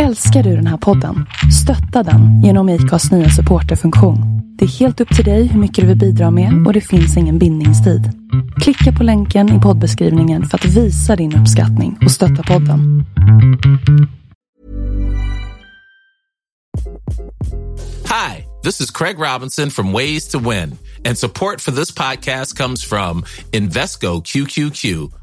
Älskar du den här podden? Stötta den genom IKAs nya supporterfunktion. Det är helt upp till dig hur mycket du vill bidra med och det finns ingen bindningstid. Klicka på länken i poddbeskrivningen för att visa din uppskattning och stötta podden. Hi, this is Craig Robinson from Ways to Win, and support for this podcast comes from Invesco QQQ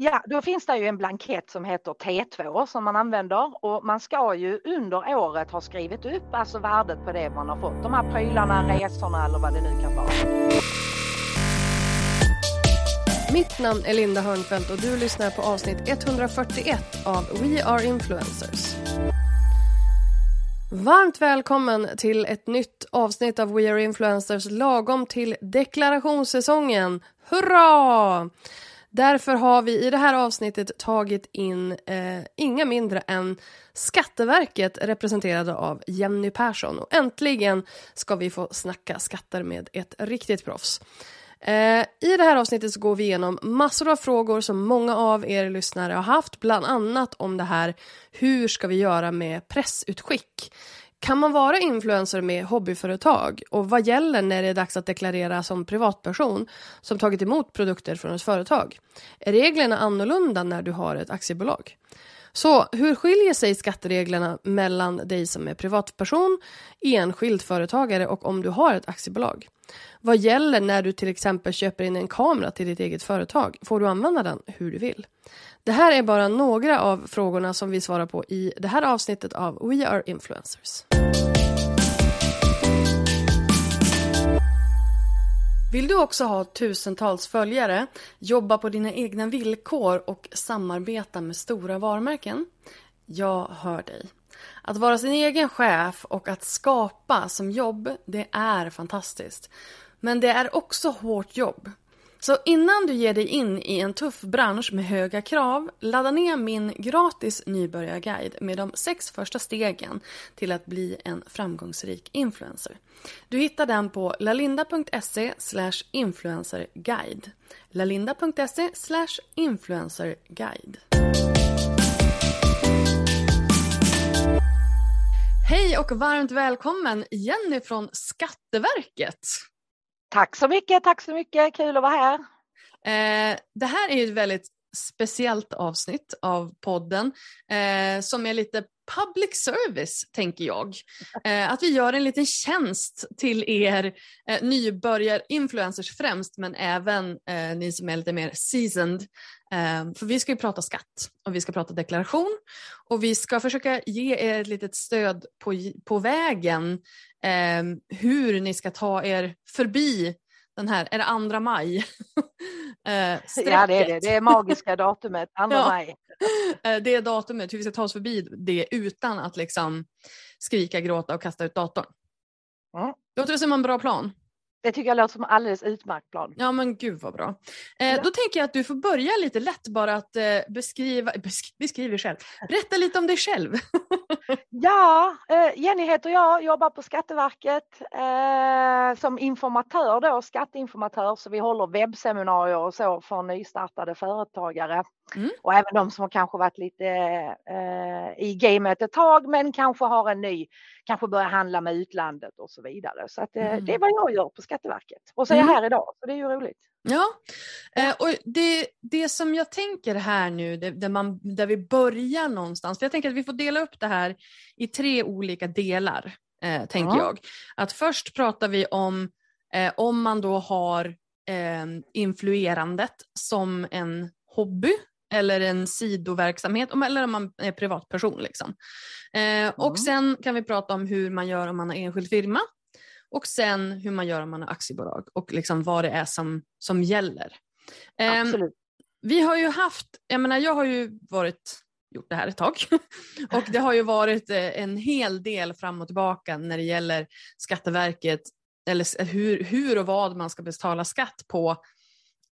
Ja, då finns det ju en blankett som heter T2 som man använder och man ska ju under året ha skrivit upp alltså värdet på det man har fått. De här prylarna, resorna eller vad det nu kan vara. Mitt namn är Linda Hörnfeldt och du lyssnar på avsnitt 141 av We Are Influencers. Varmt välkommen till ett nytt avsnitt av We Are Influencers lagom till deklarationssäsongen. Hurra! Därför har vi i det här avsnittet tagit in eh, inga mindre än Skatteverket representerade av Jenny Persson. Och äntligen ska vi få snacka skatter med ett riktigt proffs. Eh, I det här avsnittet så går vi igenom massor av frågor som många av er lyssnare har haft, bland annat om det här hur ska vi göra med pressutskick? Kan man vara influencer med hobbyföretag? Och vad gäller när det är dags att deklarera som privatperson som tagit emot produkter från ett företag? Är reglerna annorlunda när du har ett aktiebolag? Så hur skiljer sig skattereglerna mellan dig som är privatperson, enskild företagare och om du har ett aktiebolag? Vad gäller när du till exempel köper in en kamera till ditt eget företag? Får du använda den hur du vill? Det här är bara några av frågorna som vi svarar på i det här avsnittet av We Are Influencers. Vill du också ha tusentals följare, jobba på dina egna villkor och samarbeta med stora varumärken? Jag hör dig. Att vara sin egen chef och att skapa som jobb, det är fantastiskt. Men det är också hårt jobb. Så innan du ger dig in i en tuff bransch med höga krav, ladda ner min gratis nybörjarguide med de sex första stegen till att bli en framgångsrik influencer. Du hittar den på lalinda.se influencerguide. lalinda.se influencerguide. Hej och varmt välkommen Jenny från Skatteverket. Tack så mycket, tack så mycket, kul att vara här. Eh, det här är ju ett väldigt speciellt avsnitt av podden eh, som är lite public service, tänker jag. Eh, att vi gör en liten tjänst till er eh, nybörjar-influencers främst, men även eh, ni som är lite mer seasoned. Eh, för vi ska ju prata skatt och vi ska prata deklaration och vi ska försöka ge er ett litet stöd på, på vägen eh, hur ni ska ta er förbi den här, är det andra maj? eh, ja det är det, det är magiska datumet, andra ja. maj. Eh, det är datumet, hur vi ska ta oss förbi det utan att liksom skrika, gråta och kasta ut datorn. Mm. Låter det som en bra plan? Det tycker jag låter som alldeles utmärkt plan. Ja men gud vad bra. Eh. Då tänker jag att du får börja lite lätt bara att eh, beskriva, besk beskriv dig själv. Berätta lite om dig själv. ja, eh, Jenny heter jag, jobbar på Skatteverket eh, som informatör då, skatteinformatör. Så vi håller webbseminarier och så för nystartade företagare. Mm. Och även de som har kanske varit lite eh, i gamet ett tag men kanske har en ny, kanske börjar handla med utlandet och så vidare. Så att, eh, mm. det är vad jag gör på Skatteverket. Och så är jag Mm. här idag, så det är ju roligt. Ja, eh, och det, det som jag tänker här nu, det, där, man, där vi börjar någonstans, för jag tänker att vi får dela upp det här i tre olika delar, eh, tänker Ja. jag. Att först pratar vi om eh, om man då har eh, influerandet som en hobby eller en sidoverksamhet, eller om man är privatperson. Liksom. Eh, Mm. Och sen kan vi prata om hur man gör om man har enskild firma och sen hur man gör om man har aktiebolag och liksom vad det är som, som gäller. Ehm, Absolut. vi har ju haft, jag menar jag har ju varit, gjort det här ett tag och det har ju varit eh, en hel del fram och tillbaka när det gäller Skatteverket eller hur, hur och vad man ska betala skatt på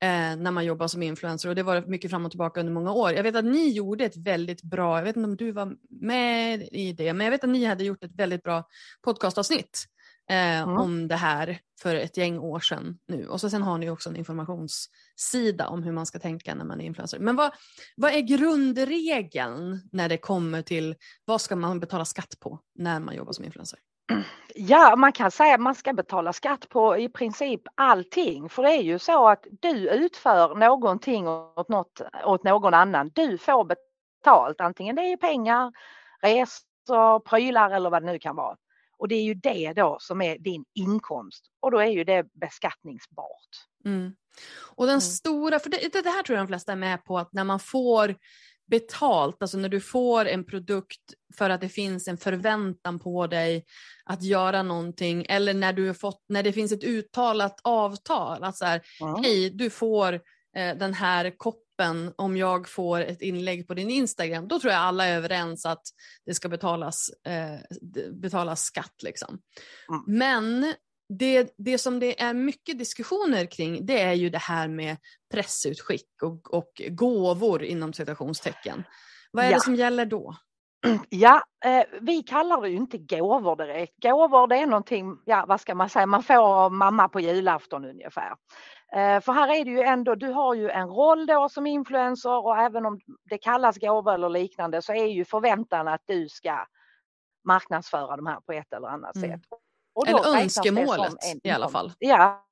eh, när man jobbar som influencer och det var mycket fram och tillbaka under många år. Jag vet att ni gjorde ett väldigt bra, jag vet inte om du var med i det, men jag vet att ni hade gjort ett väldigt bra podcastavsnitt eh, Mm. om det här för ett gäng år sedan nu. Och så sen har ni också en informationssida om hur man ska tänka när man är influencer. Men vad, vad är grundregeln när det kommer till vad ska man betala skatt på när man jobbar som influencer? Ja, man kan säga att man ska betala skatt på i princip allting. För det är ju så att du utför någonting åt, något, åt någon annan. Du får betalt, antingen det är pengar, resor, prylar eller vad det nu kan vara. Och det är ju det då som är din inkomst och då är ju det beskattningsbart. Mm. Och den Mm. stora, för det, det här tror jag de flesta är med på, att när man får betalt, alltså när du får en produkt för att det finns en förväntan på dig att göra någonting eller när, du har fått, när det finns ett uttalat avtal, att så här, Mm. hej du får eh, den här koppen om jag får ett inlägg på din Instagram, då tror jag alla är överens att det ska betalas, eh, betalas skatt. Liksom. Mm. Men det, det som det är mycket diskussioner kring det är ju det här med pressutskick och, och gåvor inom citationstecken. Vad är Ja. det som gäller då? Ja, eh, vi kallar det ju inte gåvor direkt. Gåvor det är någonting, ja vad ska man säga, man får av mamma på julafton ungefär. Eh, för här är det ju ändå, du har ju en roll då som influencer och även om det kallas gåva eller liknande så är ju förväntan att du ska marknadsföra de här på ett eller annat Mm. sätt. Och det som önskemålet en i alla fall. Ja,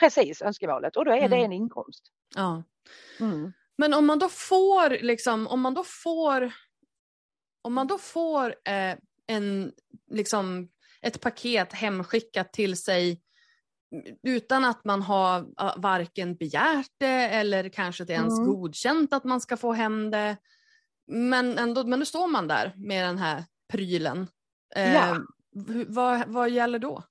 precis önskemålet och då är det Mm. en inkomst. Ja. Mm. Men om man då får, liksom, om man då får, om man då får eh, en, liksom, ett paket hemskickat till sig utan att man har varken begärt det eller kanske inte ens Mm. godkänt att man ska få hem det. Men ändå, men nu står man där med den här prylen. Eh, Ja. vad, vad gäller då?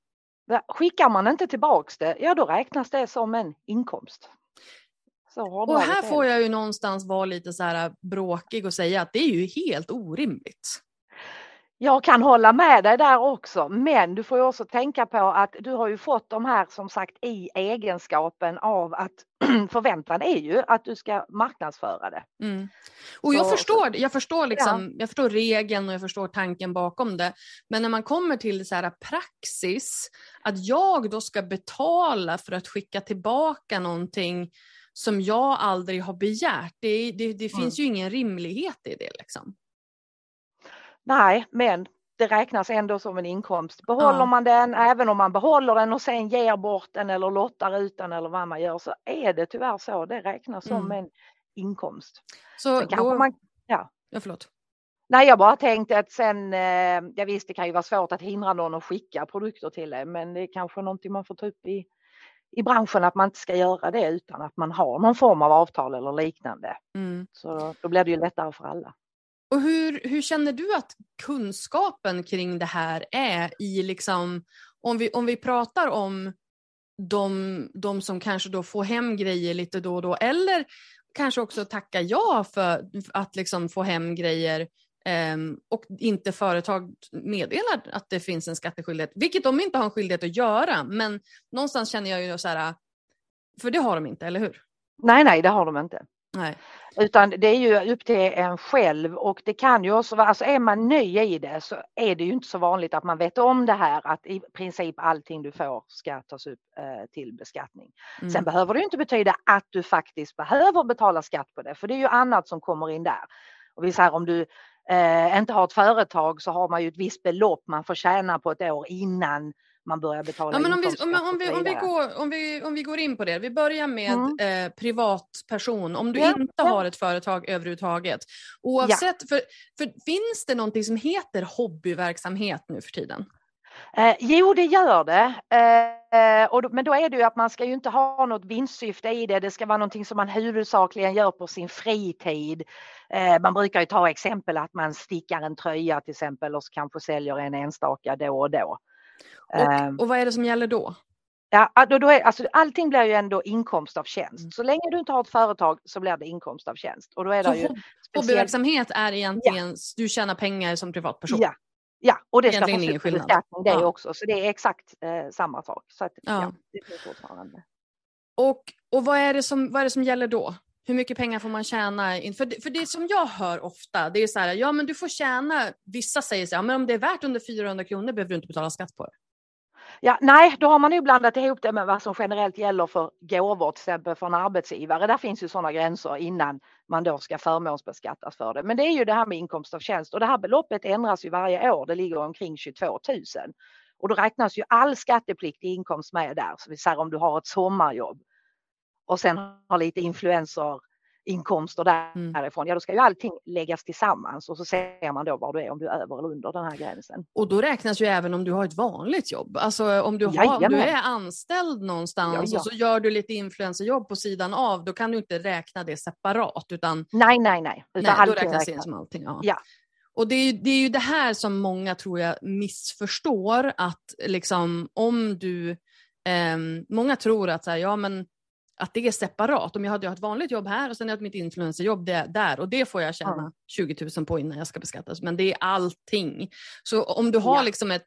Skickar man inte tillbaks det, ja då räknas det som en inkomst. Och här får jag ju någonstans vara lite så här bråkig och säga att det är ju helt orimligt. Jag kan hålla med dig där också, men du får ju också tänka på att du har ju fått de här som sagt i egenskapen av att förväntan är ju att du ska marknadsföra det. Mm. Och jag Så- förstår, jag förstår liksom, jag förstår regeln och jag förstår tanken bakom det. Men när man kommer till så här praxis, att jag då ska betala för att skicka tillbaka någonting som jag aldrig har begärt, det, det, det Mm. finns ju ingen rimlighet i det. Liksom. Nej, men det räknas ändå som en inkomst. Behåller Ja. man den, även om man behåller den och sen ger bort den eller lottar ut den eller vad man gör så är det tyvärr så. Det räknas som Mm. en inkomst. Så Sen kanske då, man, ja. ja, förlåt. Nej, jag bara tänkte att sen, eh, jag visst det kan ju vara svårt att hindra någon att skicka produkter till det, men det är kanske någonting man får ta upp i, i branschen att man inte ska göra det utan att man har någon form av avtal eller liknande. Mm. Så då blir det ju lättare för alla. Och hur, hur känner du att kunskapen kring det här är i liksom, om vi, om vi pratar om de, de som kanske då får hem grejer lite då och då eller kanske också tacka ja för att liksom få hem grejer och inte företag meddelar att det finns en skatteskyldighet, vilket de inte har en skyldighet att göra. Men någonstans känner jag ju så här, för det har de inte, eller hur? Nej, nej, det har de inte. Nej. Utan det är ju upp till en själv och det kan ju också vara, alltså är man ny i det så är det ju inte så vanligt att man vet om det här att i princip allting du får ska tas upp eh, till beskattning. Mm. Sen behöver det ju inte betyda att du faktiskt behöver betala skatt på det för det är ju annat som kommer in där. Och vi säger om du eh, inte har ett företag så har man ju ett visst belopp man får tjäna på ett år innan man börjar betala Ja, men om, vi, om, om, vi, om, vi går, om, vi, om vi går in på det. Vi börjar med Mm. eh, privatperson. Om du Ja, inte ja. har ett företag överhuvudtaget. Oavsett, för, för finns det någonting som heter hobbyverksamhet nu för tiden? Eh, jo, det gör det. Eh, och men då är det ju att man ska ju inte ha något vinstsyfte i det. Det ska vara någonting som man huvudsakligen gör på sin fritid. Eh, man brukar ju ta exempel att man stickar en tröja till exempel och så kanske säljer en enstaka då och då. Och, och vad är det som gäller då? Ja, då, då är, alltså, allting blir ju ändå inkomst av tjänst. Mm. Så länge du inte har ett företag så blir det inkomst av tjänst. Och då är Så det ju hob- speciellt- hobbyverksamhet är egentligen, du tjänar pengar som privatperson? Ja, ja, och det ska få ingen full skillnad. beskattning det Ja. också. Så det är exakt eh, samma sak. Så att, Ja. ja. det finns fortfarande. Och, och vad, är det som, vad är det som gäller då? Hur mycket pengar får man tjäna? För, det, för det som jag hör ofta, det är så här, ja men du får tjäna, vissa säger så här, ja, men om det är värt under 400 kronor behöver du inte betala skatt på det. Ja, nej, då har man ju blandat ihop det med vad som generellt gäller för gåvor, till exempel från arbetsgivare. Där finns ju sådana gränser innan man då ska förmånsbeskattas för det. Men det är ju det här med inkomst av tjänst och det här beloppet ändras ju varje år. Det ligger omkring 22 000. Och då räknas ju all skattepliktig inkomst med där. Så vi säger om du har ett sommarjobb och sen har lite influenser inkomster Mm. därifrån, ja då ska ju allting läggas tillsammans och så ser man då var du är, om du är över eller under den här gränsen. Och då räknas ju även om du har ett vanligt jobb. Alltså om du, har, om du är anställd någonstans Ja, ja. och så gör du lite influencerjobb på sidan av, då kan du inte räkna det separat utan Nej, nej, nej. Utan nej, då räknas in räknas. som allting. Ja. Ja. Och det är, ju, det är ju det här som många tror jag missförstår att liksom om du, ehm, många tror att så här, ja men att det är separat. Om jag hade ett vanligt jobb här och sen har jag mitt influencerjobb där och det får jag tjäna Mm. 20 000 på innan jag ska beskattas. Men det är allting. Så om du har Ja. liksom ett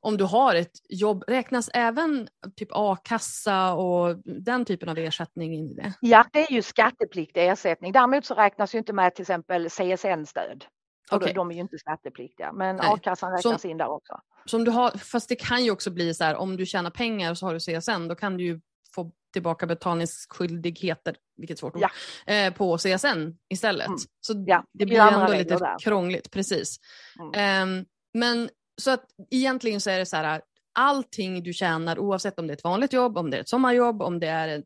om du har ett jobb, räknas även typ a-kassa och den typen av ersättning in i det? Ja, det är ju skattepliktig ersättning. Däremot så räknas ju inte med till exempel CSN-stöd. Okej. de, är ju inte skattepliktiga, men Nej. a-kassan Så- räknas in där också. Så om du har, fast det kan ju också bli så här, om du tjänar pengar och så har du CSN, då kan du ju få tillbaka betalningsskyldigheter, vilket svårt ord, Ja. eh, på CSN istället. Mm. Så Ja, det blir ändå lite där. krångligt, precis. Mm. Ehm, men så att egentligen så är det så här, allting du tjänar, oavsett om det är ett vanligt jobb, om det är ett sommarjobb, om det är ett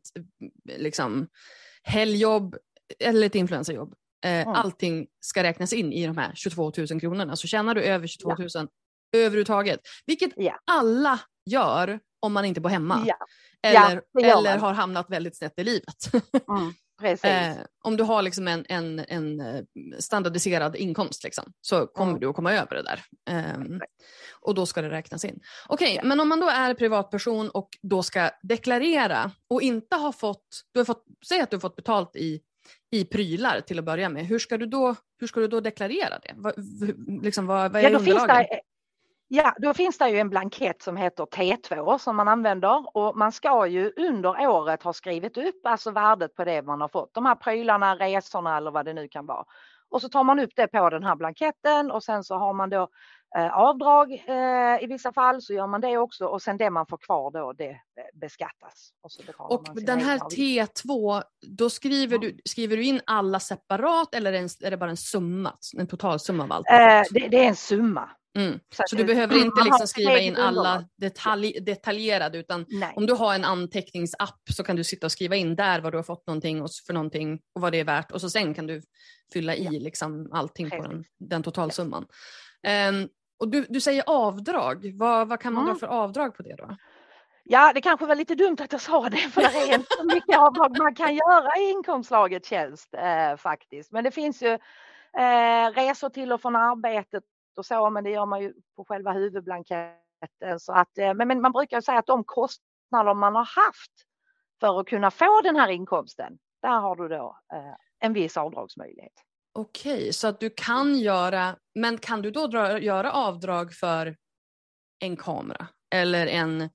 eh, liksom, helgjobb eller ett influencerjobb, eh, Mm. allting ska räknas in i de här 22 000 kronorna. Så tjänar du över 22 000 överhuvudtaget, vilket Ja. alla gör om man inte bor hemma. Ja, Eller, gör eller har hamnat väldigt snett i livet. mm, eh, om du har liksom en, en, en eh, standardiserad inkomst liksom, så kommer Mm. du att komma över det där. Exakt. och då ska det räknas in. Okej, Ja. men om man då är privatperson och då ska deklarera och inte har fått, du har fått säg att du har fått betalt i, i prylar till att börja med. Hur ska du då, hur ska du då deklarera det? Vad, liksom, vad, vad är ja, då finns underlagen? det, ja, då finns det ju en blankett som heter T2 som man använder och man ska ju under året ha skrivit upp alltså värdet på det man har fått. De här prylarna, resorna eller vad det nu kan vara. Och så tar man upp det på den här blanketten och sen så har man då eh, avdrag eh, i vissa fall så gör man det också och sen det man får kvar då det eh, beskattas. Och, så Och den här egna avgifter. T2, då skriver du, skriver du in alla separat eller är det, bara en summa, en totalsumma av allt? Eh, det, det är en summa. Mm. att Så du behöver inte liksom skriva in alla detalj, detaljerade utan Nej. om du har en anteckningsapp så kan du sitta och skriva in där vad du har fått någonting och för någonting och vad det är värt och så sen kan du fylla i liksom allting på den, Precis. den totalsumman. Ehm, och du, du säger avdrag, vad, vad kan man dra Mm. för avdrag på det då? Ja, det kanske var lite dumt att jag sa det, för det är inte så mycket avdrag man kan göra i inkomstslaget tjänst eh, faktiskt. Men det finns ju eh, resor till och från arbetet och så, men det gör man ju på själva huvudblanketten. Så att, eh, men, men man brukar säga att de kostnader man har haft för att kunna få den här inkomsten, där har du då eh, en viss avdragsmöjlighet. Okej, så att du kan göra, men kan du då dra, göra avdrag för en kamera eller en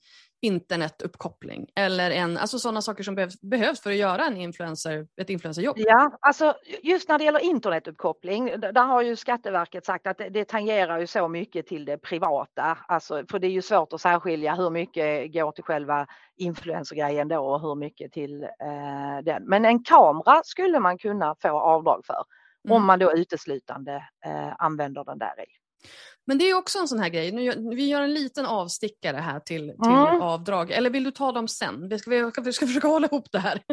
internetuppkoppling eller en, alltså sådana saker som behövs, behövs för att göra en influencer, ett influencerjobb? Ja, alltså just när det gäller internetuppkoppling, där har ju Skatteverket sagt att det, det tangerar ju så mycket till det privata, alltså, för det är ju svårt att särskilja hur mycket går till själva influencergrejen då och hur mycket till eh, den. Men en kamera skulle man kunna få avdrag för Mm. om man då uteslutande eh, använder den där i. Men det är också en sån här grej, nu, vi gör en liten avstickare här till, till Mm. avdrag. Eller vill du ta dem sen? Vi ska, vi ska, vi ska försöka hålla ihop det här.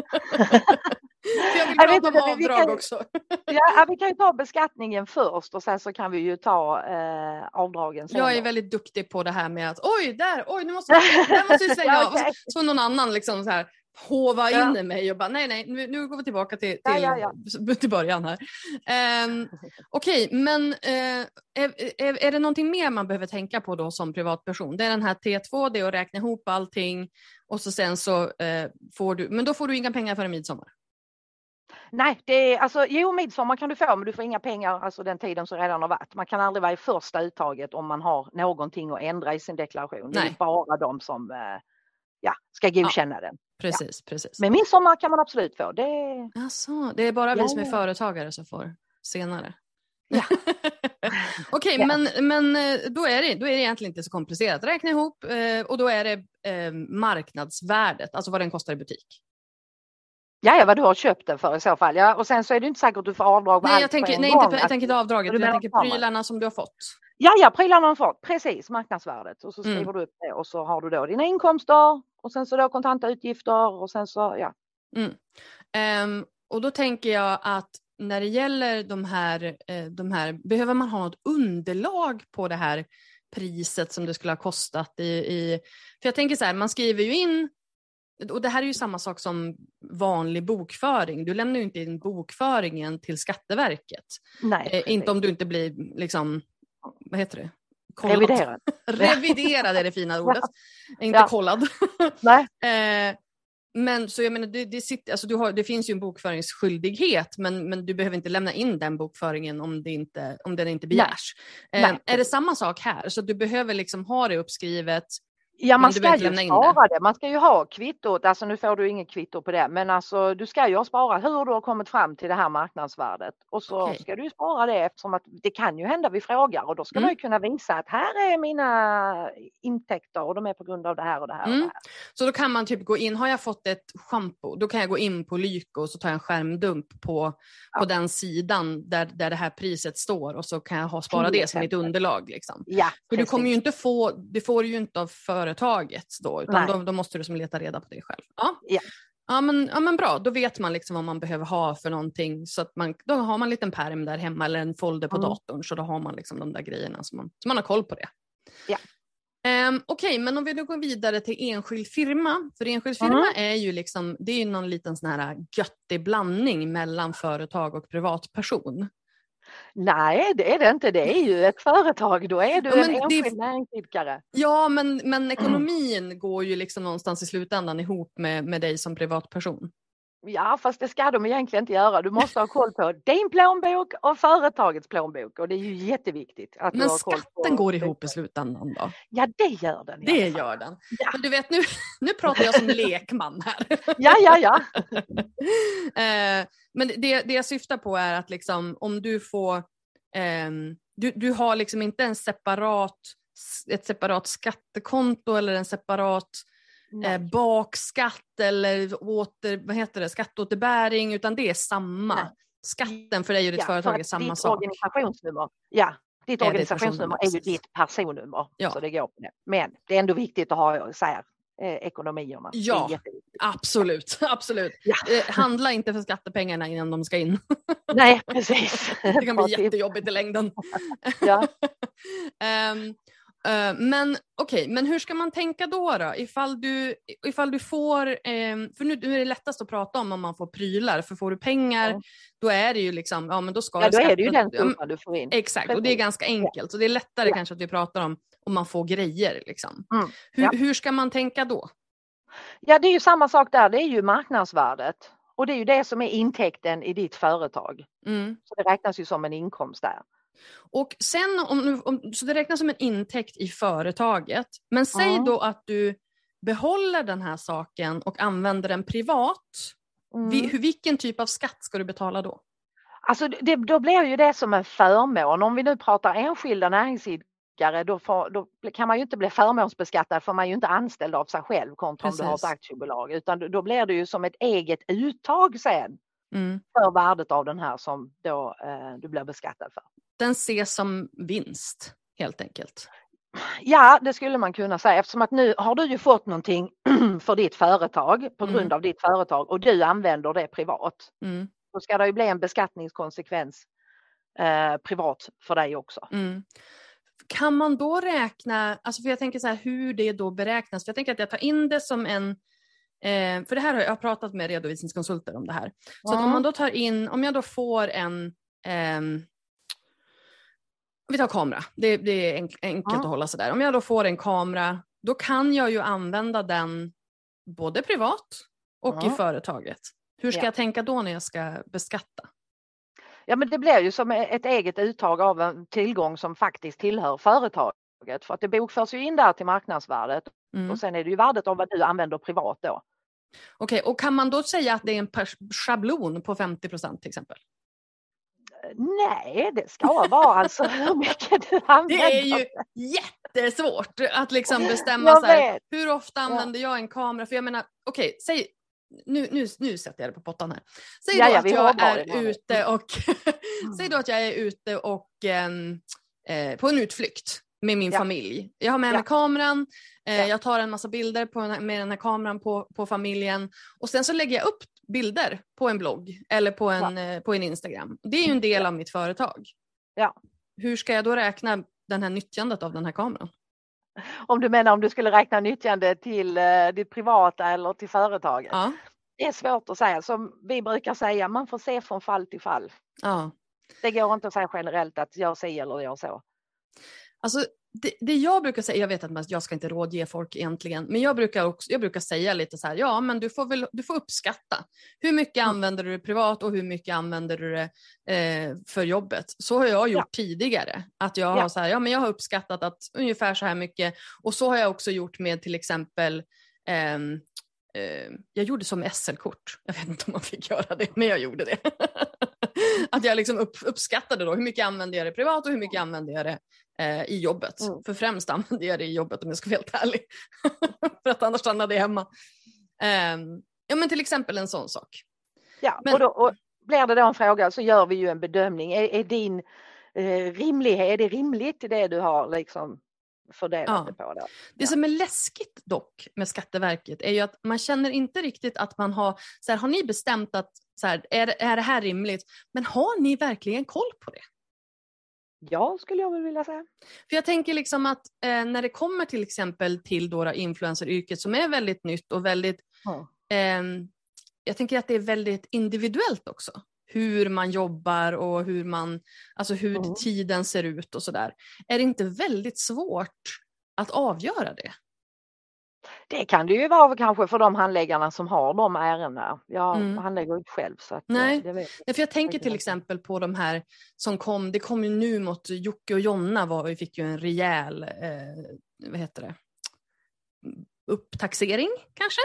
Jag vill prata om inte, vi avdrag kan- också. Ja, vi kan ju ta beskattningen först och sen så kan vi ju ta eh, avdragen sen. Jag är väldigt duktig på det här med att oj, där, oj, nu måste där måste jag svänga Ja, okej. så någon annan liksom så här hova Ja. in i mig och bara nej, nej, nu, nu går vi tillbaka till, Ja, till, ja, till början här. Um, Okej, men eh, är, är, är det någonting mer man behöver tänka på då som privatperson? Det är den här T2, det är att räkna ihop allting och så sen så eh, får du, men då får du inga pengar före midsommar. Nej, det är alltså jo midsommar kan du få men du får inga pengar alltså den tiden som redan har varit. Man kan aldrig vara i första uttaget om man har någonting att ändra i sin deklaration. Det är Nej. bara de som eh, ja, ska godkänna den. Precis, precis. Men midsommar kan man absolut få. Det, Alltså, det är bara vi Ja, som är ja. företagare som får senare. Ja. Okej, Ja. men, men eh, då, är det, då är det egentligen inte så komplicerat. Räkna ihop eh, och då är det eh, marknadsvärdet, alltså vad den kostar i butik. ja, ja, vad du har köpt den för i så fall. Ja, och sen så är det inte säkert att du får avdrag Nej, jag tänker, nej gång. inte, jag tänker inte avdraget, du jag tänker prylarna som du har fått. Ja, ja, prylarna har fått. Precis, marknadsvärdet. Och så Mm. skriver du upp det och så har du då dina inkomster och sen så då kontanta utgifter och sen så ja. Ehm, och då tänker jag att när det gäller de här, eh, de här, behöver man ha något underlag på det här priset som det skulle ha kostat i, i för jag tänker så här, man skriver ju in och det här är ju samma sak som vanlig bokföring. Du lämnar ju inte in bokföringen till Skatteverket. Nej, Eh, inte om du inte blir, liksom, vad heter det? Kollad. reviderad. Reviderad är det fina ordet. Inte Ja. kollad. Nej. Eh, men så jag menar, det, det, sitter, alltså du har, det finns ju en bokföringsskyldighet men, men du behöver inte lämna in den bokföringen om, det inte, om den inte begärs. Eh, Nej. är det samma sak här? Så du behöver liksom ha det uppskrivet. Ja, man ska ju spara det. Man ska ju ha kvittot. Alltså nu får du inget kvitto på det, men alltså du ska ju ha sparat hur du har kommit fram till det här marknadsvärdet och så Okej. ska du ju spara det eftersom att det kan ju hända vi frågar och då ska Mm. man ju kunna visa att här är mina intäkter och de är på grund av det här och det här. Och Mm. det här. Så då kan man typ gå in, har jag fått ett schampo, då kan jag gå in på Lyko och så tar jag en skärmdump på, på Ja. den sidan där, där det här priset står och så kan jag ha, spara det som mitt underlag. Liksom. Ja, För du kommer ju inte få, det får du ju inte av företaget då, utan då, då måste du som leta reda på det själv. Ja. Ja. Ja, men, ja men bra, då vet man liksom vad man behöver ha för någonting. Så att man, då har man en liten pärm där hemma eller en folder på Mm. datorn så då har man liksom de där grejerna så man, så man har koll på det. Ja. Um, Okej, men om vi nu går vidare till enskild firma. För enskild firma Mm. är ju liksom, det är ju någon liten sån här göttig blandning mellan företag och privatperson. Nej, det är det inte. Det är ju ett företag. Då är du Ja, en men det- enskild näringsidkare. Ja, men, men ekonomin går ju liksom någonstans i slutändan ihop med, med dig som privatperson. Ja, fast det ska de egentligen inte göra. Du måste ha koll på din plånbok och företagets plånbok och det är ju jätteviktigt. Att du Men skatten går ihop i slutändan då? Ja, det gör den. Det gör den. Ja. Men du vet, nu, nu pratar jag som lekman här. Ja, ja, ja. Eh, men det, det jag syftar på är att liksom, om du får, ehm, du, du har liksom inte en separat, ett separat skattekonto eller en separat eh, bakskatt eller åter, vad heter det, skatteåterbäring utan det är samma. Nej. Skatten för dig och ditt Ja, för företag är samma ditt sak. organisationsnummer, ja, ditt Är organisationsnummer är ju ditt personnummer. Ja. Så det går på det. Men det är ändå viktigt att ha här, eh, ekonomierna. Ja. Absolut, absolut. Ja. Eh, handla inte för skattepengarna innan de ska in. Nej, precis. Det kan bli jättejobbigt i längden. Ja. Eh, men okej, men hur ska man tänka då? då? Ifall, du, ifall du får, ehm, för nu, nu är det lättast att prata om om man får prylar, för får du pengar Ja. då är det ju liksom, ja men då ska Ja, då är det ju den summan du får in. Exakt, och det är Precis. ganska enkelt. Så det är lättare Ja. kanske att vi pratar om om man får grejer. Liksom. Mm, Hur, ja. hur ska man tänka då? Ja, det är ju samma sak där. Det är ju marknadsvärdet. Och det är ju det som är intäkten i ditt företag. Mm. Så det räknas ju som en inkomst där. Och sen, om, om, så det räknas som en intäkt i företaget. Men säg Ja. då att du behåller den här saken och använder den privat. Mm. Vi, hur, vilken typ av skatt ska du betala då? Alltså det, då blir ju det som en förmån. Om vi nu pratar enskilda näringsidkare då, får, då kan man ju inte bli förmånsbeskattad för man är ju inte anställd av sig själv kontra om du har ett Precis. aktiebolag. Utan då blir det ju som ett eget uttag sen Mm. för värdet av den här som då eh, du blir beskattad för. Den ses som vinst. helt enkelt. Ja, det skulle man kunna säga eftersom att nu har du ju fått någonting för ditt företag på grund Mm. av ditt företag och du använder det privat. Mm. Då ska det ju bli en beskattningskonsekvens eh, privat för dig också. Mm. Kan man då räkna, alltså för jag tänker så här hur det då beräknas, för jag tänker att jag tar in det som en, eh, för det här har jag, pratat med redovisningskonsulter om det här. Så om man då tar in, om jag då får en, ehm, vi tar kamera, det, det är enk, enkelt Ja. att hålla sig där. Om jag då får en kamera, då kan jag ju använda den både privat och i Ja. företaget. Hur ska Ja. jag tänka då när jag ska beskatta? Ja men det blir ju som ett eget uttag av en tillgång som faktiskt tillhör företaget för att det bokförs ju in där till marknadsvärdet Mm. och sen är det ju värdet av vad du använder privat då. Okej, och kan man då säga att det är en schablon på 50 procent till exempel? Nej, det ska vara alltså hur mycket du använder. Det är ju jättesvårt att liksom bestämma så här, hur ofta använder jag en kamera? För jag menar, okej, säg nu, nu, nu sätter jag det på pottan här. Säg Ja, då ja, att jag är det, ute och säg då att jag är ute och ehm, eh, på en utflykt med min Ja. familj. Jag har med Ja. mig kameran, eh, Ja. jag tar en massa bilder på med den här kameran på, på familjen och sen så lägger jag upp bilder på en blogg eller på en, eh, på en Instagram. Det är ju en del av mitt företag. Ja. Hur ska jag då räkna den här nyttjandet av den här kameran? Om du menar om du skulle räkna nyttjande till eh, ditt privata eller till företaget. Ja. Det är svårt att säga. Som vi brukar säga, man får se från fall till fall. ja. Det går inte att säga generellt att jag si eller jag så. Alltså, det, det jag brukar säga, jag vet att jag ska inte rådge folk egentligen, men jag brukar, också, jag brukar säga lite så här, ja men du får, väl, du får uppskatta. Hur mycket Mm. använder du det privat och hur mycket använder du det eh, för jobbet? Så har jag gjort Ja. tidigare. Att jag har, Ja. så här, ja, men jag har uppskattat att ungefär så här mycket. Och så har jag också gjort med till exempel ehm, eh, jag gjorde som SL-kort. Jag vet inte om man fick göra det, men jag gjorde det. att jag liksom upp, uppskattade då hur mycket använde jag det privat och hur mycket använde jag det eh, i jobbet. Mm. För främst använde jag det i jobbet om jag ska vara helt ärlig. För att annars stannade jag hemma. Ehm, ja men till exempel en sån sak. Ja, Men- och, då, och blir det då en fråga så gör vi ju en bedömning. Är, är din eh, rimlighet, är det rimligt det du har liksom fördelat Ja. det på? Det Ja. som är läskigt dock med Skatteverket är ju att man känner inte riktigt att man har, så här, har ni bestämt att så här, är, det- är det här rimligt? Men har ni verkligen koll på det? Ja, skulle jag väl vilja säga. För jag tänker liksom att eh, när det kommer till exempel till då influenceryrket som är väldigt nytt och väldigt, Ja. ehm, jag tänker att det är väldigt individuellt också. Hur man jobbar och hur man, alltså hur Mm. tiden ser ut och sådär. Är det inte väldigt svårt att avgöra det? Det kan det ju vara kanske för de handläggarna som har de ärendena. Jag Mm. handlägger inte själv så eh, Nej. det vet Ja, för jag tänker till exempel på de här som kom, det kom ju nu mot Jocke och Jonna, var, vi fick ju en rejäl, eh, vad heter det, upptaxering kanske?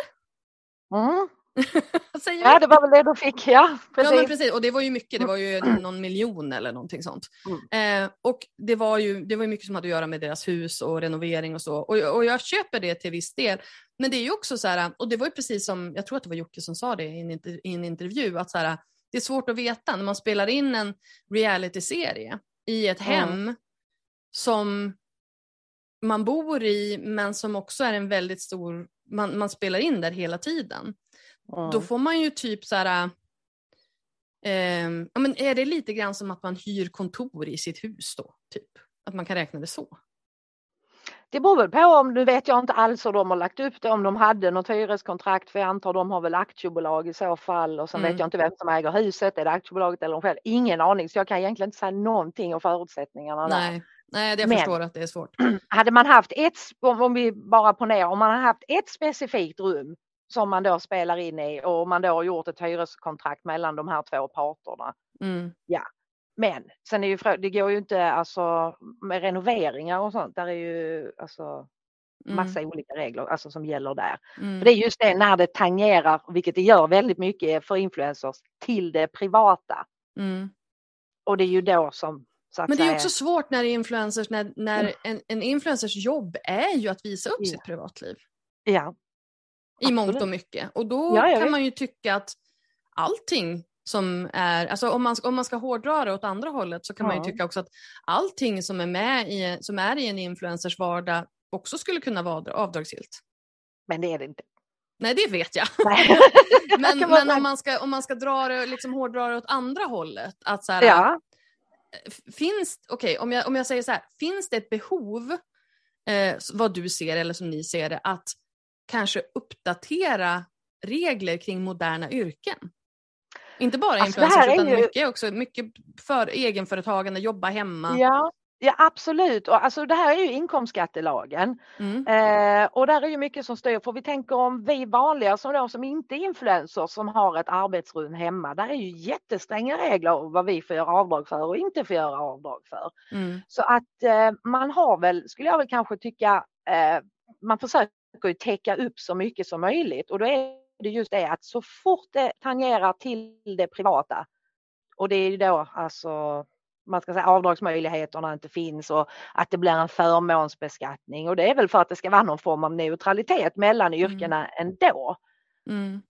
Mm. Ja, det var väl det du fick, ja. Precis. Ja men precis, och det var ju mycket, det var ju någon miljon eller någonting sånt. Eh, och det var, ju, det var mycket som hade att göra med deras hus och renovering och så. Och, och jag köper det till viss del. Men det är ju också så här, och det var ju precis som, jag tror att det var Jocke som sa det i en, inter, i en intervju, att så här, det är svårt att veta när man spelar in en realityserie i ett Mm. hem som man bor i men som också är en väldigt stor, man, man spelar in där hela tiden. Mm. Då får man ju typ så här, ehm, ja, men är det lite grann som att man hyr kontor i sitt hus då? Typ? Att man kan räkna det så? Det beror väl på om, nu vet jag inte alls hur de har lagt upp det, om de hade något hyreskontrakt för jag antar de har väl aktiebolag i så fall och sen Mm. vet jag inte vem som äger huset, är det aktiebolaget eller de själv? Ingen aning så jag kan egentligen inte säga någonting om förutsättningarna där. Nej, Nej det jag Men- förstår att det är svårt. Hade man haft ett, om om vi bara ponerar, om man har haft ett specifikt rum som man då spelar in i och man då har gjort ett hyreskontrakt mellan de här två parterna. Mm. Men sen är ju frå- det går ju inte alltså med renoveringar och sånt, där är ju alltså Mm. massa olika regler alltså som gäller där. Mm. För det är just det när det tangerar, vilket det gör väldigt mycket för influencers, till det privata. Mm. Och det är ju då som Men det är också svårt när influencers, när, när Mm. en, en influencers jobb är ju att visa upp Ja. sitt privatliv. ja, I mångt och mycket. Och då Ja, kan vet. man ju tycka att allting som är, alltså om man, om man ska hårdra det åt andra hållet så kan man Ja. ju tycka också att allting som är med i, som är i en influencers vardag också skulle kunna vara avdragsgillt. Men det är det inte. Nej, det vet jag. Men, men om, man ska, om man ska dra det, liksom hårdra det åt andra hållet. Att så här, Ja, f- finns, okej, om, jag, om jag säger så här, finns det ett behov, eh, vad du ser eller som ni ser det, att kanske uppdatera regler kring moderna yrken? Inte bara Alltså, influencers utan ju- mycket också mycket för egenföretagande, jobba hemma. ja, ja absolut. Och alltså, det här är ju inkomstskattelagen. Mm. Eh, och där är ju mycket som styr. För vi tänker om vi vanliga som, då, som inte är influencers som har ett arbetsrum hemma. Där är ju jättestränga regler om vad vi får göra avdrag för och inte får göra avdrag för. Mm. Så att eh, man har väl, skulle jag väl kanske tycka, eh, man försöker ju täcka upp så mycket som möjligt och då är det just det att så fort det tangerar till det privata och det är ju då alltså man ska säga avdragsmöjligheterna inte finns och att det blir en förmånsbeskattning och det är väl för att det ska vara någon form av neutralitet mellan yrkena ändå. Mm.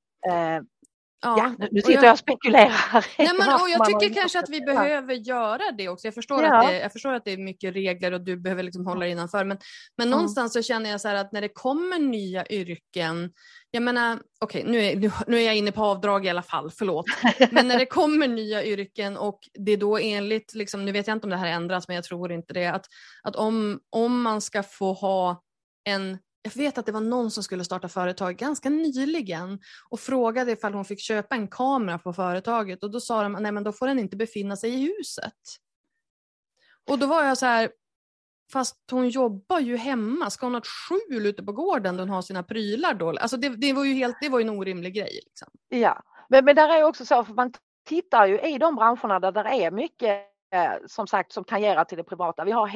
Ja, ja, nu, sitter jag- jag och spekulerar. Nej, men, och jag tycker kanske att vi behöver göra det också. Jag förstår, Ja. att det, jag förstår att det är mycket regler och du behöver liksom hålla dig innanför. Men, men Mm. någonstans så känner jag så här att när det kommer nya yrken, jag menar, okej nu, är, nu, nu är jag inne på avdrag i alla fall, förlåt. Men när det kommer nya yrken och det är då enligt, liksom, nu vet jag inte om det här ändras men jag tror inte det, att, att om, om man ska få ha en jag vet att det var någon som skulle starta företag ganska nyligen och frågade ifall hon fick köpa en kamera på företaget och då sa de nej men då får den inte befinna sig i huset. Och då var jag så här, fast hon jobbar ju hemma, ska hon ha ett skjul ute på gården där hon har sina prylar då? Alltså det, det var ju helt, det var ju en orimlig grej. Liksom. Ja, men, men där är också så för man tittar ju i de branscherna där det är mycket eh, som sagt som tangerar till det privata. Vi har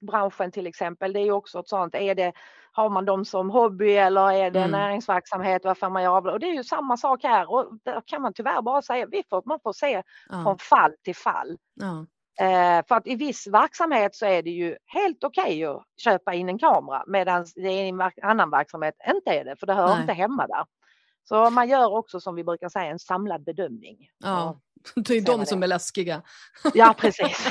hästbranschen till exempel. Det är ju också ett sånt. Är det, har man dem som hobby eller är det Mm. näringsverksamhet? Vad får man göra? Och det är ju samma sak här och där kan man tyvärr bara säga vi får, man får se Ja, från fall till fall. ja, Eh, för att i viss verksamhet så är det ju helt okej att köpa in en kamera medan det i en annan verksamhet inte är det för det hör Nej. inte hemma där. Så man gör också som vi brukar säga en samlad bedömning. ja. Det är de som är läskiga. Ja precis.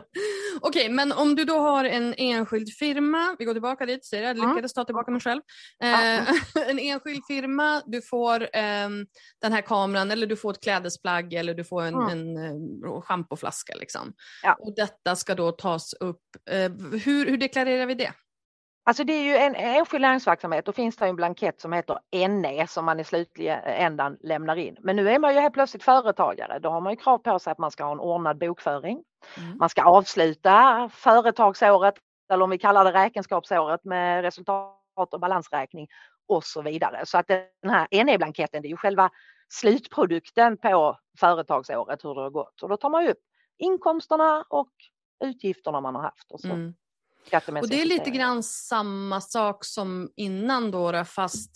Okej, men om du då har en enskild firma, vi går tillbaka dit, ser jag, jag lyckades ta tillbaka mig själv. Eh, en enskild firma, du får ehm, den här kameran eller du får ett klädesplagg eller du får en, Mm. en eh, schampoflaska. Liksom. Ja. Och detta ska då tas upp, eh, hur, hur deklarerar vi det? Alltså det är ju en enskild näringsverksamhet. Då finns det en blankett som heter NE som man i slutändan lämnar in. Men nu är man ju helt plötsligt företagare. Då har man ju krav på sig att man ska ha en ordnad bokföring. Mm. Man ska avsluta företagsåret eller om vi kallar det räkenskapsåret med resultat och balansräkning och så vidare. Så att den här NE-blanketten det är ju själva slutprodukten på företagsåret hur det har gått. Och då tar man ju upp inkomsterna och utgifterna man har haft och så Mm. Och det är lite grann samma sak som innan då, fast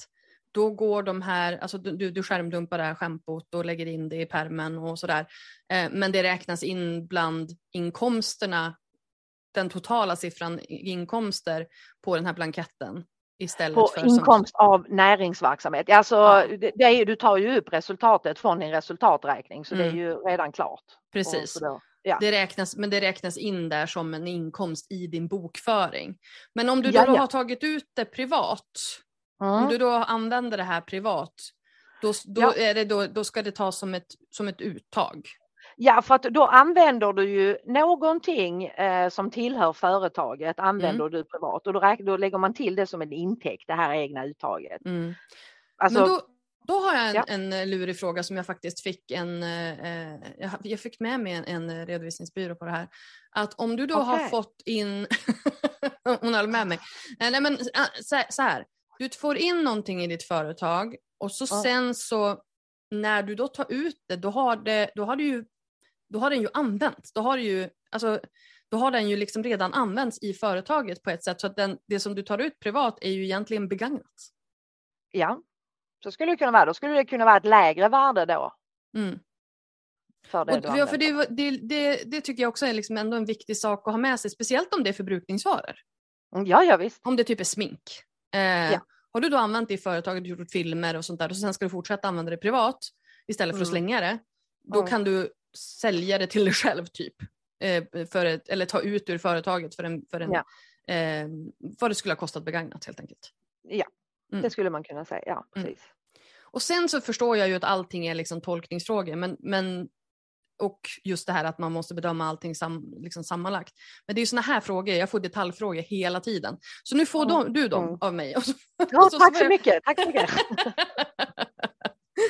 då går de här, alltså du, du- du skärmdumpar det här schampot och lägger in det i permen och sådär. Eh, men det räknas in bland inkomsterna, den totala siffran inkomster på den här blanketten istället på för som- inkomst av näringsverksamhet. Alltså, Ja. det, det är, du tar ju upp resultatet från din resultaträkning så det är Mm. ju redan klart. Och Precis. då, ja. Det räknas, men det räknas in där som en inkomst i din bokföring. Men om du då, Ja, ja. har tagit ut det privat, om Mm. du då använder det här privat, då, då, är det då, då ska det tas som ett, som ett uttag. Ja, för att då använder du ju någonting eh, som tillhör företaget använder Mm. du privat och då, räk- då lägger man till det som en intäkt, det här egna uttaget. Mm. Alltså, Men då, då har jag en, Ja. en eh, lurig fråga som jag faktiskt fick en, eh, eh, jag, fick med mig en, en redovisningsbyrå på det här. Att om du då har Okej. fått in, hon höll med mig, Eh, nej men eh, så, så här, du får in någonting i ditt företag och så Ja. sen så när du då tar ut det, då har, det, då har, du ju, då har den ju använts. Då har, du ju, alltså, då har den ju liksom redan använts i företaget på ett sätt så att den, det som du tar ut privat är ju egentligen begagnat. ja, så skulle det kunna vara. Då skulle det kunna vara ett lägre värde då. Mm. För det Och, ja, för det, det, det, det tycker jag också är liksom ändå en viktig sak att ha med sig, speciellt om det är förbrukningsvaror. Mm, Ja, ja visst. Om det typ är smink. Eh, Ja. Har du då använt det i företaget, gjort filmer och sånt där och sen ska du fortsätta använda det privat istället för att Mm. slänga det, då Mm. kan du sälja det till dig själv typ. Eh, för ett, eller ta ut ur företaget för, en, för en, Ja. eh, vad det skulle ha kostat begagnat helt enkelt. Ja, Mm. det skulle man kunna säga. Ja, Mm. precis. Och sen så förstår jag ju att allting är liksom tolkningsfrågor. Men, men, och just det här att man måste bedöma allting sam, liksom sammanlagt. Men det är ju såna här frågor, jag får detaljfrågor hela tiden. Så nu får Mm. de, du dem Mm. av mig. Så, Ja, så tack så jag- mycket. Tack så mycket.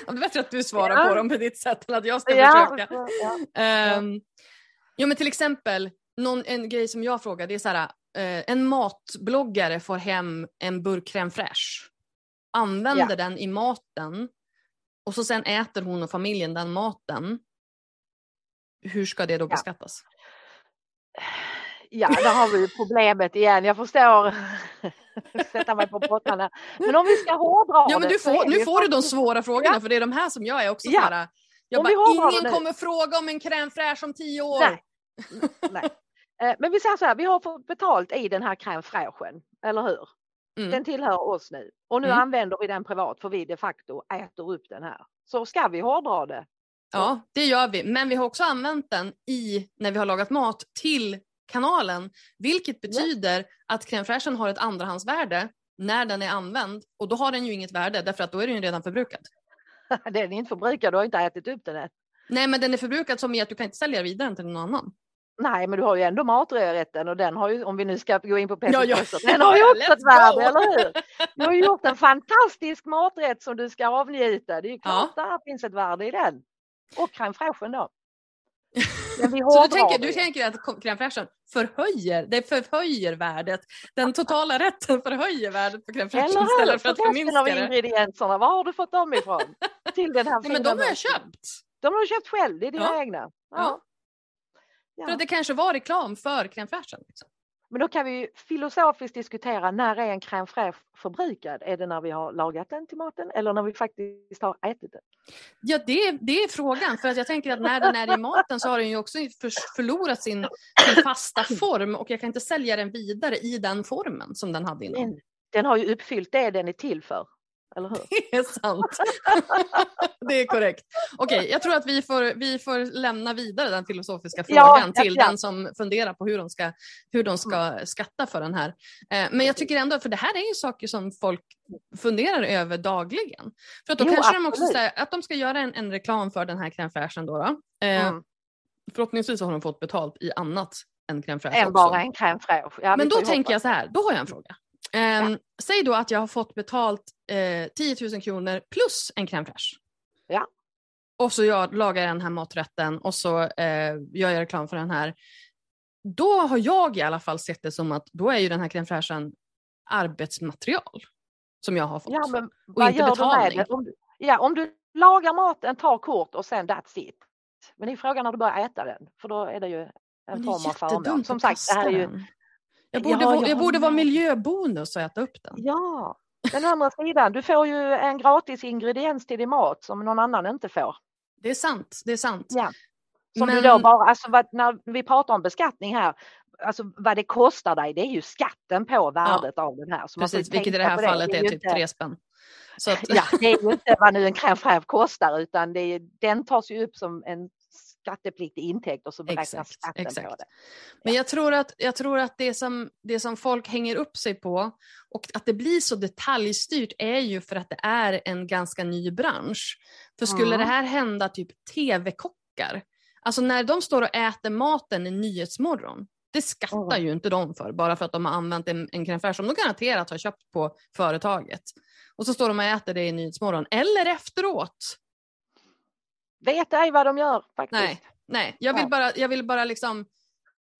Ja, det är bättre att du svarar Ja. på dem på ditt sätt än att jag ska ja, försöka. ja. Ehm, ja men till exempel, någon, en grej som jag frågar det är så här, en matbloggare får hem en burk crème fraîche, använder Ja. den i maten och så sen äter hon och familjen den maten. Hur ska det då Ja. beskattas? Ja, där har vi problemet igen. Jag förstår. Sätta mig på bottnarna. Men om vi ska hårdra Ja men du får, nu får du de faktiskt- svåra frågorna Ja. för det är de här som jag är också Ja. Jag bara, ingen kommer fråga om en crème fraîche om tio år. Nej. Nej. Eh, Men vi säger så här, vi har fått betalt i den här crème fraîchen, eller hur? Mm. Den tillhör oss nu och nu Mm. använder vi den privat för vi de facto äter upp den här. Så ska vi hårdra det? Ja, det gör vi. Men vi har också använt den i, när vi har lagat mat till kanalen. Vilket betyder att crème fraîchen har ett andrahandsvärde när den är använd. Och då har den ju inget värde därför att då är den ju redan förbrukad. Den är inte förbrukad, du har inte ätit upp den än. Nej men den är förbrukad som i att du kan inte sälja vidare till någon annan. Nej, men du har ju ändå maträtten och den har ju, om vi nu ska gå in på Ja, ja. Petri den har ju också ett värde, eller hur? Du har ju gjort en fantastisk maträtt som du ska avnjuta. Det är ju klart där finns ett värde i den. Och crème fraîchen då. Men vi Så du tänker, det. du tänker att crème fraîchen förhöjer, det förhöjer värdet. Den totala rätten förhöjer värdet på crème fraîchen Eller hur? istället för att av förminska det. ingredienserna, var har du fått dem ifrån? Till den här Nej, men de har jag köpt. De har du köpt själv, det är dina Ja. egna. Ja. Ja. För att det kanske var reklam för crème fraîchen. Liksom. Men då kan vi ju filosofiskt diskutera när är en crème fraîche förbrukad? Är det när vi har lagat den till maten eller när vi faktiskt har ätit den? Ja, det, det är frågan. För att jag tänker att när den är i maten så har den ju också för, förlorat sin, sin fasta form och jag kan inte sälja den vidare i den formen som den hade innan. Den, den har ju uppfyllt det den är till för. Eller hur? Det är sant. det är korrekt. Okej, jag tror att vi får, vi får lämna vidare den filosofiska frågan ja, till ja. den som funderar på hur de ska, hur de ska skatta för den här. Eh, men jag tycker ändå, för det här är ju saker som folk funderar över dagligen. För att då Jo, kanske de också absolut. säger att de ska göra en, en reklam för den här crème fraîchen då. då. Eh, Mm. Förhoppningsvis har de fått betalt i annat än crème fraîche Än bara en crème fraîche. Ja, Men då tänker jag så här, då har jag en fråga. Ehm, Säg då att jag har fått betalt eh, 10 000 kronor plus en crème fraîche. Ja. Och så jag lagar jag den här maträtten och så eh, gör jag reklam för den här. Då har jag i alla fall sett det som att då är ju den här crème fraîchen arbetsmaterial som jag har fått. Ja, men vad inte gör betalning. du med det? Om du, ja, om du lagar maten, tar kort och sen that's it. Men det är frågan när du börjar äta den, för då är det ju en form av förmån. Som sagt, det här är ju... den. Jag borde, Ja, jag jag borde vara miljöbonus och äta upp den. Ja, men å andra sidan, du får ju en gratis ingrediens till din mat som någon annan inte får. Det är sant. Det är sant. Ja. Som Men- du då bara, alltså vad, när vi pratar om beskattning här, alltså vad det kostar dig, det är ju skatten på värdet av den här. Så Precis, vilket i det här fallet Det är typ inte- tre spänn. Att, Ja, det är ju inte vad nu en crème kostar utan det är, den tas ju upp som en skattepliktig intäkt och så beräknas Exakt, skatten på exakt. det. Men jag tror att, jag tror att det, som, det som folk hänger upp sig på och att det blir så detaljstyrt är ju för att det är en ganska ny bransch. För skulle Mm. det här hända typ tv-kockar, alltså när de står och äter maten i Nyhetsmorgon, det skattar Mm. ju inte de för bara för att de har använt en, en crème som de garanterat har köpt på företaget. Och så står de och äter det i Nyhetsmorgon, eller efteråt. Vet ej vad de gör faktiskt. Nej, nej. Jag vill bara, jag vill bara liksom,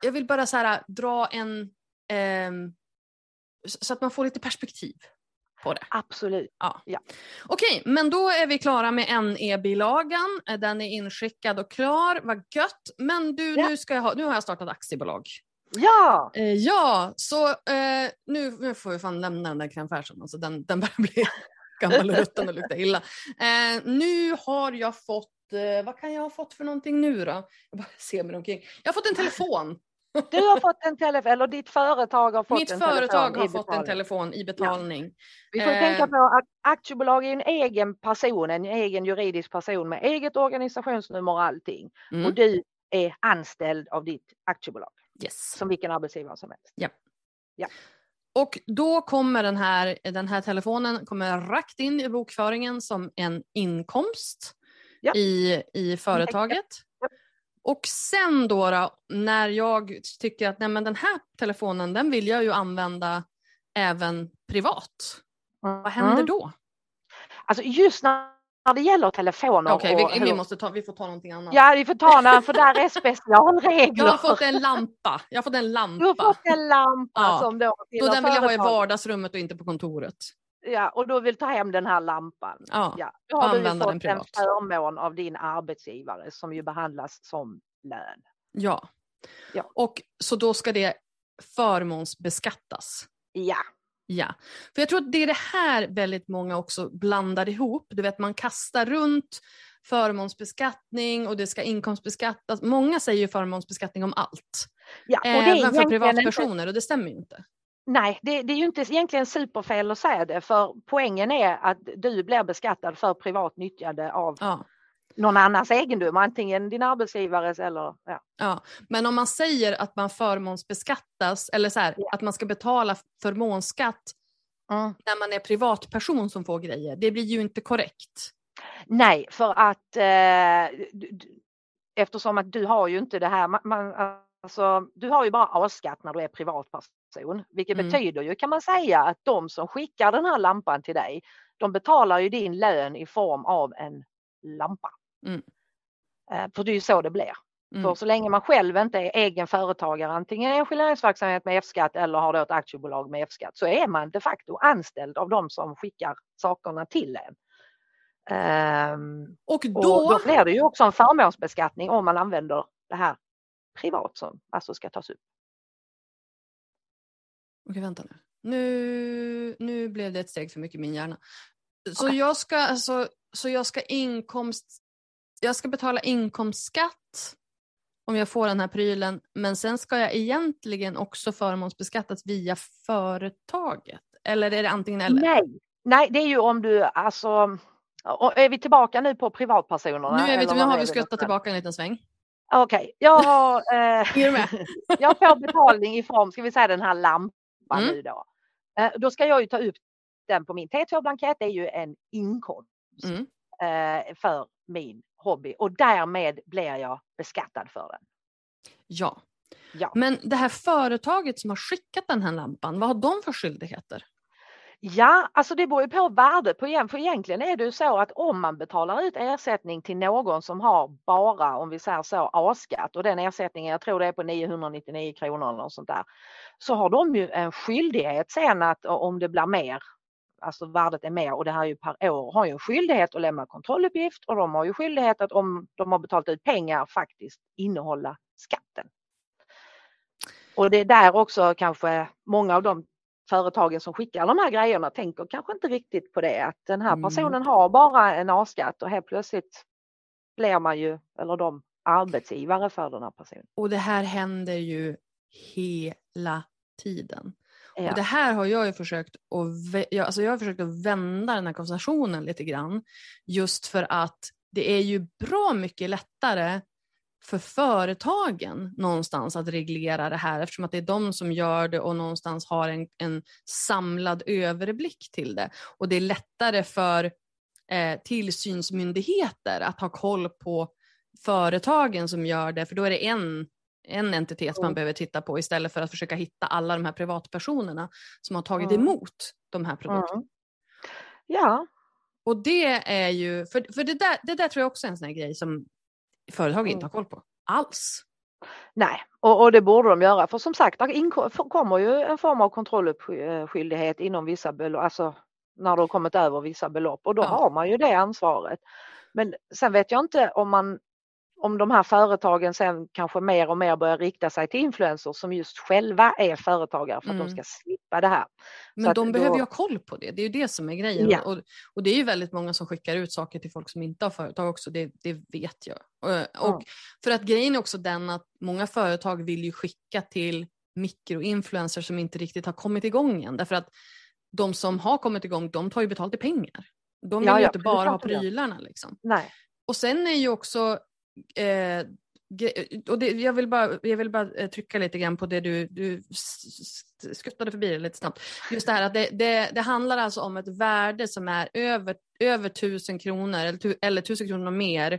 jag vill bara så här, dra en, ehm, så att man får lite perspektiv på det. Absolut. Okej, men då är vi klara med NE-bilagan. Eh, Den är inskickad och klar, vad gött. Men du, Ja. nu, ska jag ha, nu har jag startat aktiebolag. Ja, Eh, ja, så eh, nu, nu får vi fan lämna den där crème fraîchen. Alltså den, den börjar bli gammal och rutten och lukta illa. Eh, nu har jag fått, eh, vad kan jag ha fått för någonting nu då? Jag bara ser mig omkring. Jag har fått en telefon. Du har fått en telefon, eller ditt företag har fått Mitt en företag telefon har i fått en telefon i betalning. Vi får Eh. tänka på att aktiebolag är en egen person, en egen juridisk person med eget organisationsnummer och allting. Mm. Och du är anställd av ditt aktiebolag Yes. som vilken arbetsgivare som helst. Och då kommer den här, den här telefonen kommer rakt in i bokföringen som en inkomst Ja. i, i företaget. Ja. Och sen då, då när jag tycker att nej, men den här telefonen den vill jag ju använda även privat. Vad händer Mm. då? Alltså just när det gäller telefoner Okej, och vi, vi, måste ta, vi får ta någonting annat. Ja, vi får ta den för där är specialregler. Jag har fått en lampa. Jag har fått en Du har lampa. fått en lampa Ja. som då Då den vill jag ha i vardagsrummet och inte på kontoret. Ja, och du vill ta hem den här lampan. Ja. Ja, då har du ju använda den fått en förmån av din arbetsgivare som ju behandlas som lön. Ja. Ja. Och så då ska det förmånsbeskattas. Ja, Ja, för jag tror att det är det här väldigt många också blandar ihop. Du vet, man kastar runt förmånsbeskattning och det ska inkomstbeskattas. Många säger ju förmånsbeskattning om allt. ja. och det är Även för egentligen inte- privatpersoner och det stämmer ju inte. Nej, det, det är ju inte egentligen superfel att säga det för poängen är att du blir beskattad för privat nyttjande av Ja. någon annans egendom, antingen din arbetsgivares eller ja. Ja. Men om man säger att man förmånsbeskattas eller så här, Ja. att man ska betala förmånsskatt Mm. när man är privatperson som får grejer, det blir ju inte korrekt. Nej, för att eh, eftersom att du har ju inte det här, man, man, alltså, du har ju bara A-skatt när du är privatperson, vilket Mm. betyder ju kan man säga att de som skickar den här lampan till dig, de betalar ju din lön i form av en lampa. Mm. Eh, för det är ju så det blir. Mm. För så länge man själv inte är egen företagare, antingen enskild näringsverksamhet med F-skatt eller har då ett aktiebolag med F-skatt, så är man de facto anställd av de som skickar sakerna till en. Ehm, Och och då, då blir det ju också en förmånsbeskattning om man använder det här privat som alltså ska tas upp. Okej, vänta nu. Nu, nu blev det ett steg för mycket i min hjärna. Så, Okej. jag ska, alltså, så jag ska inkomst... Jag ska betala inkomstskatt om jag får den här prylen, men sen ska jag egentligen också förmånsbeskattas via företaget. Eller är det antingen eller? Nej, nej, det är ju om du alltså är vi tillbaka nu på privatpersonerna? Nu, är vi, nu har vi skuttat tillbaka en liten sväng. Okej, jag har eh, jag får betalning i form, ska vi säga den här lampan Mm. nu då. Eh, då ska jag ju ta upp den på min T2-blankett, det är ju en inkomst Mm. eh, för min hobby och därmed blir jag beskattad för den. Ja. Ja. Men det här företaget som har skickat den här lampan, vad har de för skyldigheter? Ja, alltså det beror ju på värdet på igen, för egentligen är det ju så att om man betalar ut ersättning till någon som har bara, om vi säger så, A-skatt och den ersättningen, jag tror det är på 999 kronor eller något sånt där, så har de ju en skyldighet sen att om det blir mer, alltså värdet är mer och det här är ju per år, har ju en skyldighet att lämna kontrolluppgift och de har ju skyldighet att om de har betalat ut pengar faktiskt innehålla skatten. Och det är där också kanske många av de företagen som skickar de här grejerna tänker kanske inte riktigt på det att den här Mm. personen har bara en A-skatt och helt plötsligt blir man ju, eller de, arbetsgivare för den här personen. Och det här händer ju hela tiden. Ja. Och det här har jag ju försökt att, jag, alltså jag har försökt att vända den här konversationen lite grann. Just för att det är ju bra mycket lättare för företagen någonstans att reglera det här eftersom att det är de som gör det och någonstans har en, en samlad överblick till det. Och det är lättare för eh, tillsynsmyndigheter att ha koll på företagen som gör det, för då är det en, en entitet man Mm. behöver titta på istället för att försöka hitta alla de här privatpersonerna som har tagit Mm. emot de här produkterna. Mm. Ja, Och det är ju, för, för det, där, det där tror jag också är en sån här grej som företag inte Mm. har koll på alls. nej, och, och det borde de göra för som sagt, där för- kommer ju en form av kontrollskyldighet inom vissa belopp, alltså när du har kommit över vissa belopp och då Ja. har man ju det ansvaret. Men sen vet jag inte om man om de här företagen sen kanske mer och mer börjar rikta sig till influencers som just själva är företagare för att Mm. de ska slippa det här. Men Så de att behöver då- ju ha koll på det, det är ju det som är grejen. Ja. Och, och det är ju väldigt många som skickar ut saker till folk som inte har företag också, det, det vet jag. Och, och för att grejen är också den att många företag vill ju skicka till mikroinfluencers som inte riktigt har kommit igång än. Därför att de som har kommit igång, de tar ju betalt i pengar. De vill Ja, ju ja, inte bara ha prylarna liksom. Nej. Och sen är ju också, eh, gre- och det, jag vill bara, jag vill bara eh, trycka lite grann på det du, du skuttade förbi det lite snabbt. Just det här att det, det, det handlar alltså om ett värde som är över, över tusen kronor eller, eller tusen kronor mer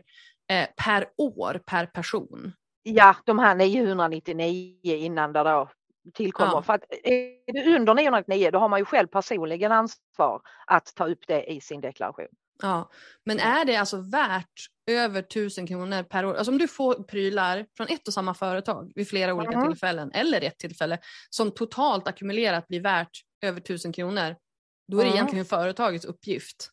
eh, per år per person. Ja, de här 999 innan det då tillkommer. Ja. För att är det under 999 då har man ju själv personligen ansvar att ta upp det i sin deklaration. Ja, men är det alltså värt över tusen kronor per år? Alltså om du får prylar från ett och samma företag vid flera olika Mhm. tillfällen eller ett tillfälle som totalt ackumulerat blir värt över tusen kronor, då är det Mhm. egentligen företagets uppgift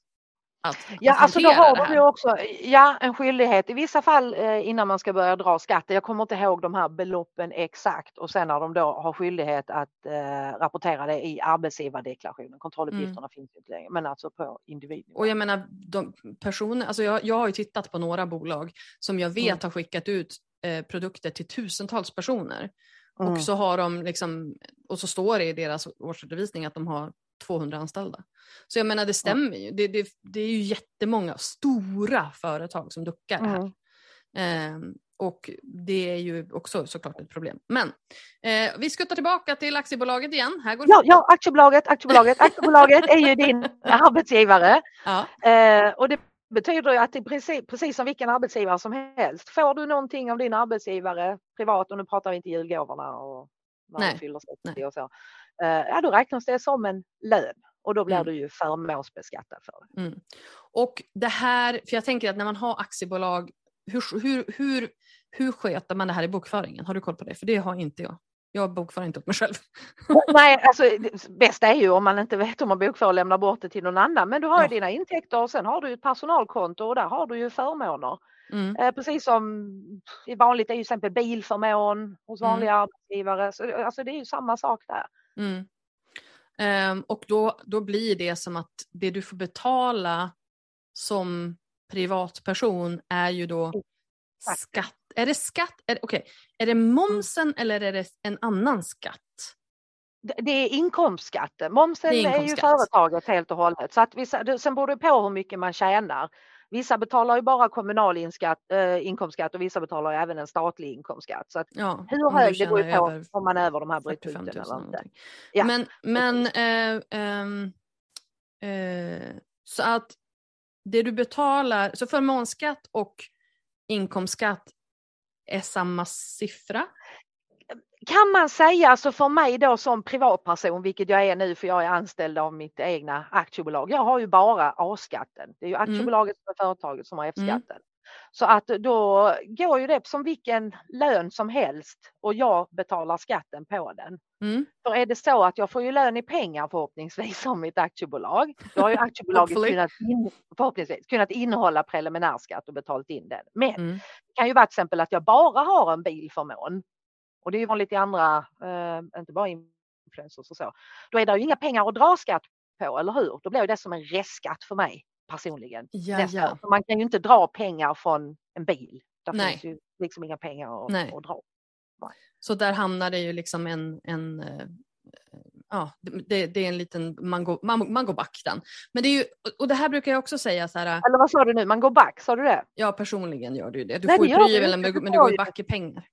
att, Ja, att alltså då har de ju också ja, en skyldighet i vissa fall eh, innan man ska börja dra skatter. Jag kommer inte ihåg de här beloppen exakt och sen när de då har skyldighet att eh, rapportera det i arbetsgivardeklarationen. Kontrolluppgifterna finns ju inte längre, men alltså på individnivå. Och jag menar, de personer, alltså jag, jag har ju tittat på några bolag som jag vet Mm. har skickat ut eh, produkter till tusentals personer. Mm. Och så har de liksom, och så står det i deras årsredovisning att de har 200 anställda. Så jag menar det stämmer ju. Det, det, det är ju jättemånga stora företag som duckar här. Mm. Ehm, och det är ju också såklart ett problem. Men eh, vi skuttar tillbaka till aktiebolaget igen. Här går Ja, ja, aktiebolaget, aktiebolaget, aktiebolaget är ju din arbetsgivare. ja. Eh, och det betyder ju att i princip, precis som vilken arbetsgivare som helst, får du någonting av din arbetsgivare privat, och nu pratar vi inte julgåvorna och när Nej, fyller 60 nej. och så, eh, ja då räknas det som en lön och då blir Mm. du ju förmånsbeskattad för det. Mm. Och det här, för jag tänker att när man har aktiebolag, hur, hur, hur, hur sköter man det här i bokföringen? Har du koll på det? För det har inte jag. Jag bokför inte åt mig själv. Nej, alltså det bästa är ju om man inte vet om man bokför och lämnar bort det till någon annan. Men du har ju Ja. dina intäkter och sen har du ett personalkonto och där har du ju förmåner. Mm. Eh, precis som i vanligt är ju till exempel bilförmån hos Mm. vanliga arbetsgivare. Så, alltså det är ju samma sak där. Mm. Ehm, och då, då blir det som att det du får betala som privatperson är ju då Exakt. skatt. Är det skatt? Är, okej. är det momsen eller är det en annan skatt? Det- är inkomstskatten. Momsen Det är är, ju inkomstskatt. företaget helt och hållet. Så att det- sen beror det på hur mycket man tjänar. Vissa betalar ju bara kommunal inskatt, eh, inkomstskatt och vissa betalar även en statlig inkomstskatt. Så att Ja, hur hög det beror ju på om man är över de här 45 brytpunkterna 000 eller inte. Ja, Men, men eh, ehm, eh, så att det du betalar, så förmånsskatt och inkomstskatt är samma siffra? Kan man säga så för mig då som privatperson, vilket jag är nu för jag är anställd av mitt egna aktiebolag. Jag har ju bara A-skatten. Det är ju aktiebolaget som är företaget som har F-skatten. Så att då går ju det som vilken lön som helst och jag betalar skatten på den. Mm. För är det så att jag får ju lön i pengar förhoppningsvis som mitt aktiebolag. Då har ju aktiebolaget kunnat, in, förhoppningsvis, kunnat innehålla preliminärskatt och betalt in den. Men Mm. det kan ju vara till exempel att jag bara har en bilförmån. Och det är ju vanligt i andra, eh, inte bara influencers och så. Då är det ju inga pengar att dra skatt på, eller hur? Då blir det som en restskatt för mig personligen. Ja, nästa ja. För Man kan ju inte dra pengar från en bil. Där Nej. finns ju liksom inga pengar att, Nej. att dra. Så där hamnar det ju liksom en, en eh, ja, det, det är en liten, man går, man, man går back den. Men det är ju, och det här brukar jag också säga så här, Eller vad sa du nu, man går back, sa du det? ja personligen gör du det. Du Nej, får ju du prylen men, det men du går ju. back i pengar.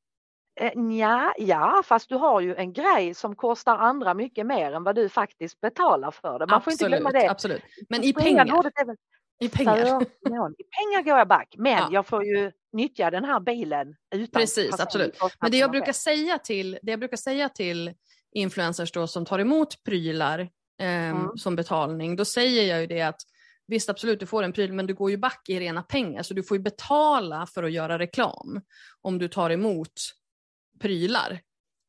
Eh, ja, ja, fast du har ju en grej som kostar andra mycket mer än vad du faktiskt betalar för det. Man får inte glömma det. absolut. Men i pengar. väl I pengar. förmån. I pengar går jag back, men Ja. jag får ju nyttja den här bilen utan Precis, absolut. Men det jag brukar säga till, det jag brukar säga till influencers då som tar emot prylar ehm, Mm. som betalning, då säger jag ju det att visst absolut du får en pryl men du går ju back i rena pengar så du får ju betala för att göra reklam om du tar emot prylar.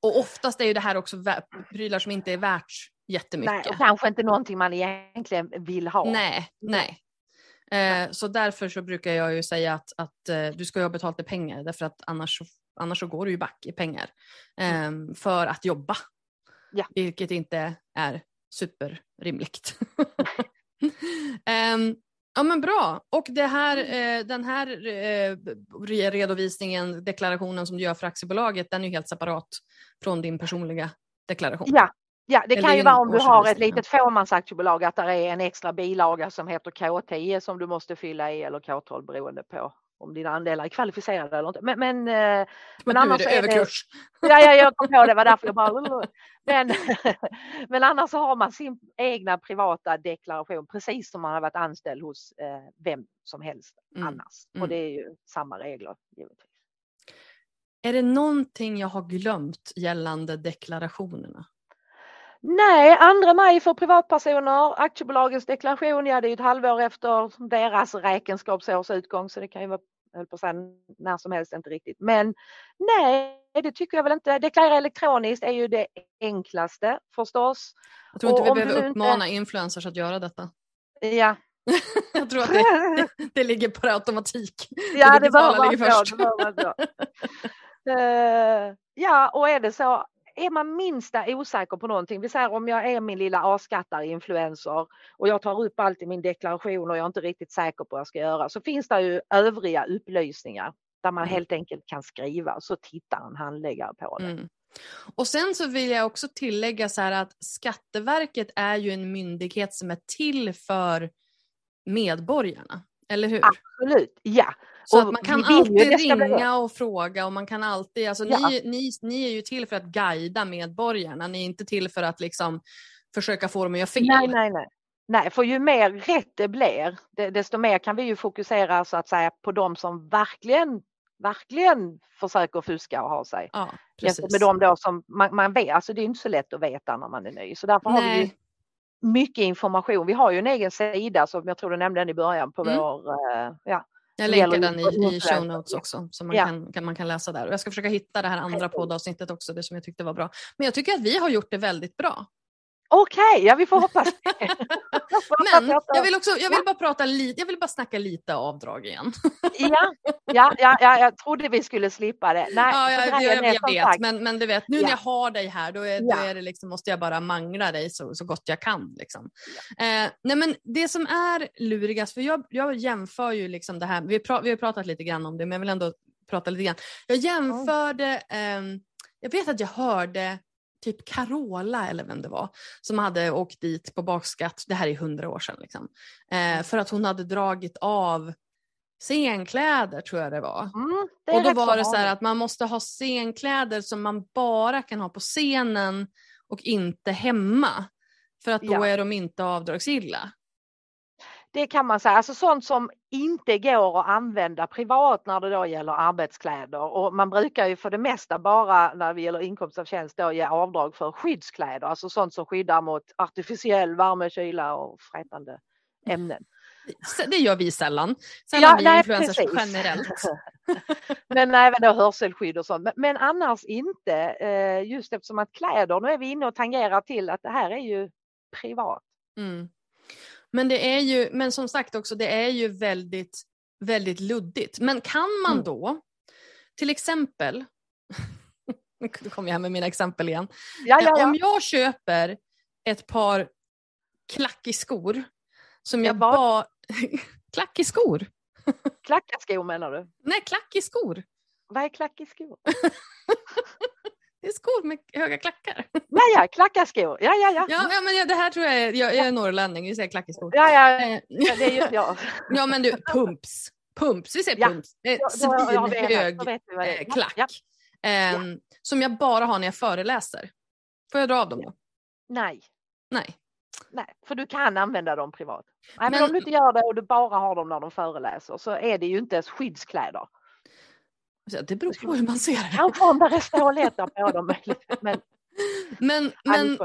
Och oftast är ju det här också prylar som inte är värt Nej, jättemycket. och kanske inte någonting man egentligen vill ha. Nej, nej. Eh, så därför så brukar jag ju säga att, att eh, du ska ju ha betalt i pengar därför att annars, annars så går du ju back i pengar eh, för att jobba. Ja. Vilket inte är superrimligt. um, ja men bra. Och det här, Mm. eh, den här eh, re- redovisningen, deklarationen som du gör för aktiebolaget, den är ju helt separat från din personliga deklaration. Ja, ja det Eller kan ju vara om du har ett litet fåmansaktiebolag att det är en extra bilaga som heter K10 som du måste fylla i eller K12 beroende på om dina andelar är kvalificerade eller inte. Men, men, eh, men Men nu är annars det är det- överkurs. ja, ja, jag kom på det, var därför jag bara... Men, men annars så har man sin egna privata deklaration precis som man har varit anställd hos eh, vem som helst Mm, annars. mm. Och det är ju samma regler givetvis. Är det någonting jag har glömt gällande deklarationerna? Nej, 2 maj för privatpersoner, aktiebolagens deklaration, ja det är ett halvår efter deras räkenskapsårs utgång så det kan ju vara, höll på att säga, när som helst inte riktigt. Men nej, det tycker jag väl inte. Deklarera elektroniskt är ju det enklaste förstås. Jag tror inte Och vi behöver nu inte- uppmana influencers att göra detta. Ja, Jag tror att det, det, det ligger per automatik. ja det bör ligger. Det bör vara så. Eh, ja, och är det så, är man minsta osäker på någonting, vi säger om jag är min lilla A-skattar-influencer och jag tar upp allt i min deklaration och jag är inte riktigt säker på vad jag ska göra, så finns det ju övriga upplysningar där man Mm. helt enkelt kan skriva så tittar en handläggare på det. Mm. Och sen så vill jag också tillägga så här att Skatteverket är ju en myndighet som är till för medborgarna. Eller hur? Absolut, ja. Så och att man kan alltid ringa och fråga och man kan alltid, alltså Ja. ni, ni, ni är ju till för att guida medborgarna, ni är inte till för att liksom försöka få dem att göra fel. Nej, nej, nej. Nej, för ju mer rätt det blir, desto mer kan vi ju fokusera så att säga på de som verkligen, verkligen försöker fuska och ha sig. Ja, precis. med de då som man, man vet, alltså det är inte så lätt att veta när man är ny. Så därför har vi ju Nej. mycket information. Vi har ju en egen sida som jag tror du nämnde i början på Mm. vår, eh, ja, Jag länkar den i, i show notes också så man, Ja. kan, kan, man kan läsa där. Och jag ska försöka hitta det här andra poddavsnittet också, det som jag tyckte var bra. Men jag tycker att vi har gjort det väldigt bra. Okej, ja vi får hoppas det. Men jag vill, också, jag vill bara prata lite, jag vill bara snacka lite avdrag igen. ja, ja, ja, ja, jag trodde vi skulle slippa det. Nej, Ja, jag, grejen jag, jag vet, men, men du vet, nu Ja. när jag har dig här då, är, då Ja. är det liksom, måste jag bara mangla dig så, så gott jag kan. Liksom. Eh, nej men det som är lurigast, för jag, jag jämför ju liksom det här, vi, pra, vi har pratat lite grann om det, men jag vill ändå prata lite grann. Jag jämförde, ehm, jag vet att jag hörde typ Carola eller vem det var, som hade åkt dit på bakskatt, det här är hundra år sedan, liksom, eh, för att hon hade dragit av scenkläder tror jag det var. Mm, det Och då var det så att man måste ha scenkläder som man bara kan ha på scenen och inte hemma. För att då Ja. är de inte avdragsgilla. Det kan man säga, alltså sånt som inte går att använda privat när det då gäller arbetskläder och man brukar ju för det mesta bara när det gäller inkomst av tjänst då ge avdrag för skyddskläder, alltså sånt som skyddar mot artificiell värme, kyla och frätande ämnen. Det gör vi sällan. Ja, Sällan vi nej, influencers precis. generellt. Men även då hörselskydd och sånt. Men, men annars inte, eh, just eftersom att kläder, nu är vi inne och tangerar till att det här är ju privat. Mm. Men det är ju, men som sagt också, det är ju väldigt, väldigt luddigt. Men kan man Mm. då, till exempel, nu kommer jag med mina exempel igen. Ja, ja, Om ja. jag köper ett par klackiskor som Ja, jag vad? bara... klackiskor? Klackarskor menar du? Nej, klackiskor. Vad är klackiskor? Det är skor med höga klackar. Ja, ja, klackarskor. Ja, ja, ja. Ja, ja men det här tror jag är, jag, jag är norrlänning, vi säger klackiskor. Ja, ja, Eh, ja, det är ju jag. ja men du, pumps. Pumps, vi säger Ja, pumps. Eh, här. Svinhög eh, klack. Ja. Ehm, Som jag bara har när jag föreläser. Får jag dra av dem då? Nej, Nej. nej, för du kan använda dem privat. Nej, men, Men- om du inte gör det och du bara har dem när de föreläser så är det ju inte ens skyddskläder. Så Det beror på hur man ser det. Kanske om det står letter på dem. möjligtvis, Men, Men, men,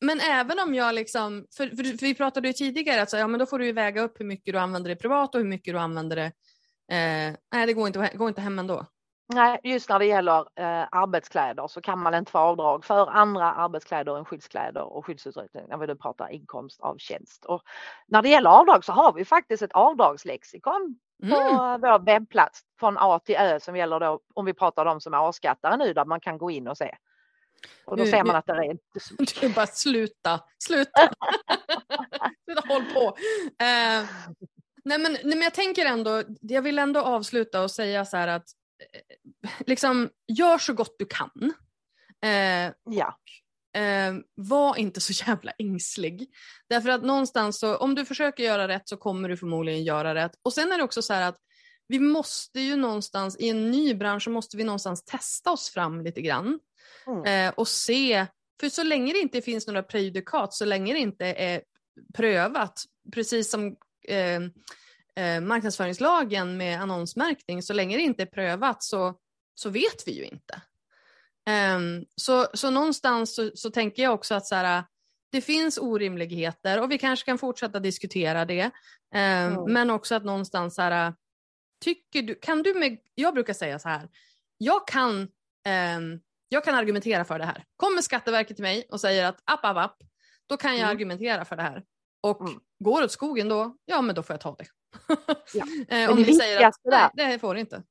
men även om jag liksom, för, för, för vi pratade ju tidigare, att så, ja, men då får du ju väga upp hur mycket du använder det privat och hur mycket du använder det. Eh, nej, det går inte, går inte hem ändå. Nej, just när det gäller eh, arbetskläder så kan man inte få avdrag för andra arbetskläder än skyddskläder och skyddsutrustning när vi nu pratar inkomst av tjänst. Och när det gäller avdrag så har vi faktiskt ett avdragslexikon på Mm. vår webbplats från A till Ö som gäller då om vi pratar om som är A-skattare nu där man kan gå in och se. Och då Nu- ser man att det är inte så Du bara sluta, sluta. sluta håll på. Eh, nej, men, nej men jag tänker ändå, jag vill ändå avsluta och säga så här att eh, liksom gör så gott du kan. Eh, Ja, eh, var inte så jävla ängslig. Därför att någonstans så, om du försöker göra rätt så kommer du förmodligen göra rätt. Och sen är det också så här att vi måste ju någonstans, i en ny bransch så måste vi någonstans testa oss fram lite grann. Mm. Eh, och se, för så länge det inte finns några prejudikat, så länge det inte är prövat, precis som eh, eh, marknadsföringslagen med annonsmärkning, så länge det inte är prövat så, så vet vi ju inte. Ehm, så, så någonstans så, så tänker jag också att så här, det finns orimligheter och vi kanske kan fortsätta diskutera det. Ehm, Mm. Men också att någonstans så här, tycker du, kan du med, jag brukar säga så här, jag kan, ehm, jag kan argumentera för det här. Kommer Skatteverket till mig och säger att app, app, app, då kan jag Mm. argumentera för det här. Och Mm. går åt skogen då, ja men då får jag ta det. Ja. Om det ni säger att nej, det får det inte.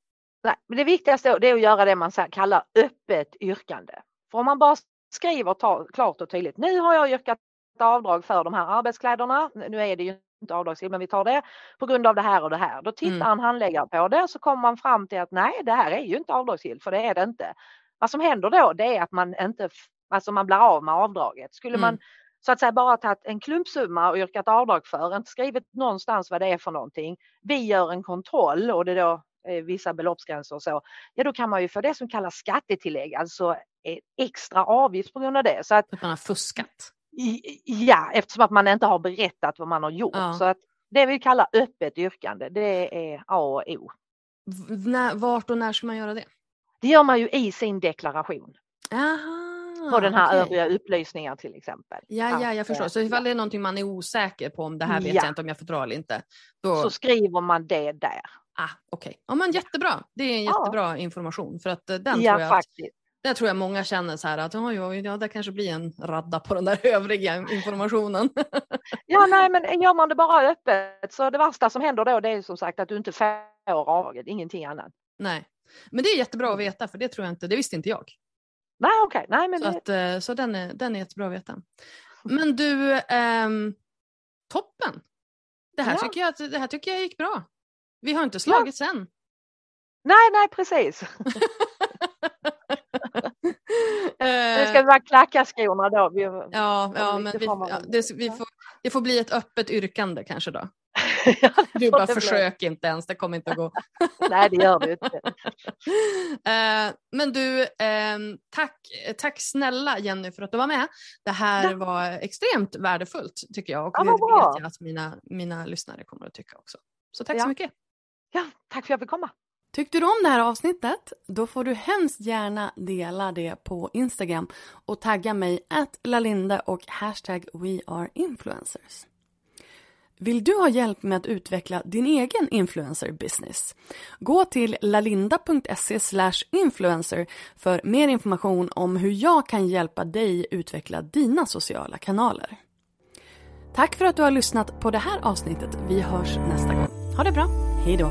Nej, men det viktigaste det är att göra det man kallar öppet yrkande. För om man bara skriver ta, klart och tydligt, nu har jag yrkat avdrag för de här arbetskläderna, nu är det ju inte avdragsgillt men vi tar det på grund av det här och det här. Då tittar Mm. en handläggare på det så kommer man fram till att nej det här är ju inte avdragsgillt för det är det inte. Vad som händer då det är att man inte, alltså man blir av med avdraget. Skulle Mm. man så att säga bara tagit en klumpsumma och yrkat avdrag för, inte skrivit någonstans vad det är för någonting. Vi gör en kontroll och det då vissa beloppsgränser och så. Ja då kan man ju få det som kallas skattetillägg, alltså eh, extra avgift på grund av det. Så att Att man har fuskat. ja, eftersom att man inte har berättat vad man har gjort. Ja. Så att det vi kallar öppet yrkande, det är A och O. När, vart och när ska man göra det? Det gör man ju i sin deklaration Aha, på den här okej. övriga upplysningar till exempel. Ja, ja, jag förstår. eh, Så ifall det är någonting man är osäker på om det här vet Ja. jag inte om jag får dra eller inte. Då, Så skriver man det där. Ah, okej. Ja, men jättebra. Det är en Ja. jättebra information för att eh, den ja, tror jag faktiskt. där tror jag många känner så här att oj, oj, ja, det kanske blir en radda på den där övriga informationen. Ja, nej, men gör man det bara öppet så det värsta som händer då det är som sagt att du inte får avdraget, ingenting annat. Nej, men det är jättebra att veta för det tror jag inte, det visste inte jag. Nej, okej, nej, men Så, det, att, eh, så den, är, den är jättebra att veta. Men du, ehm, toppen. Det här, Ja. tycker jag, det här tycker jag gick bra. Vi har inte slagits än. nej, nej, precis. Eh, ska vi bara klacka skorna då. Vi, Ja, ja Ja, men det vi, ja, det, vi Ja. får, det får bli ett öppet yrkande kanske då. Ja, det Du bara det bli. försök inte ens, det kommer inte att gå. Nej, det gör det inte. Eh, men du, ehm, tack, tack snälla Jenny för att du var med. Det här Ja. var extremt värdefullt tycker jag och Ja, det vet jag att mina, mina lyssnare kommer att tycka också. Så tack Ja. så mycket. Ja, tack för att jag fick komma. Tyckte du om det här avsnittet? Då får du hemskt gärna dela det på Instagram och tagga mig att lalinde och hashtag weareinfluencers. Vill du ha hjälp med att utveckla din egen influencer business? Gå till lalinda.se influencer för mer information om hur jag kan hjälpa dig utveckla dina sociala kanaler. Tack för att du har lyssnat på det här avsnittet. Vi hörs nästa gång. Ha det bra. Hej då.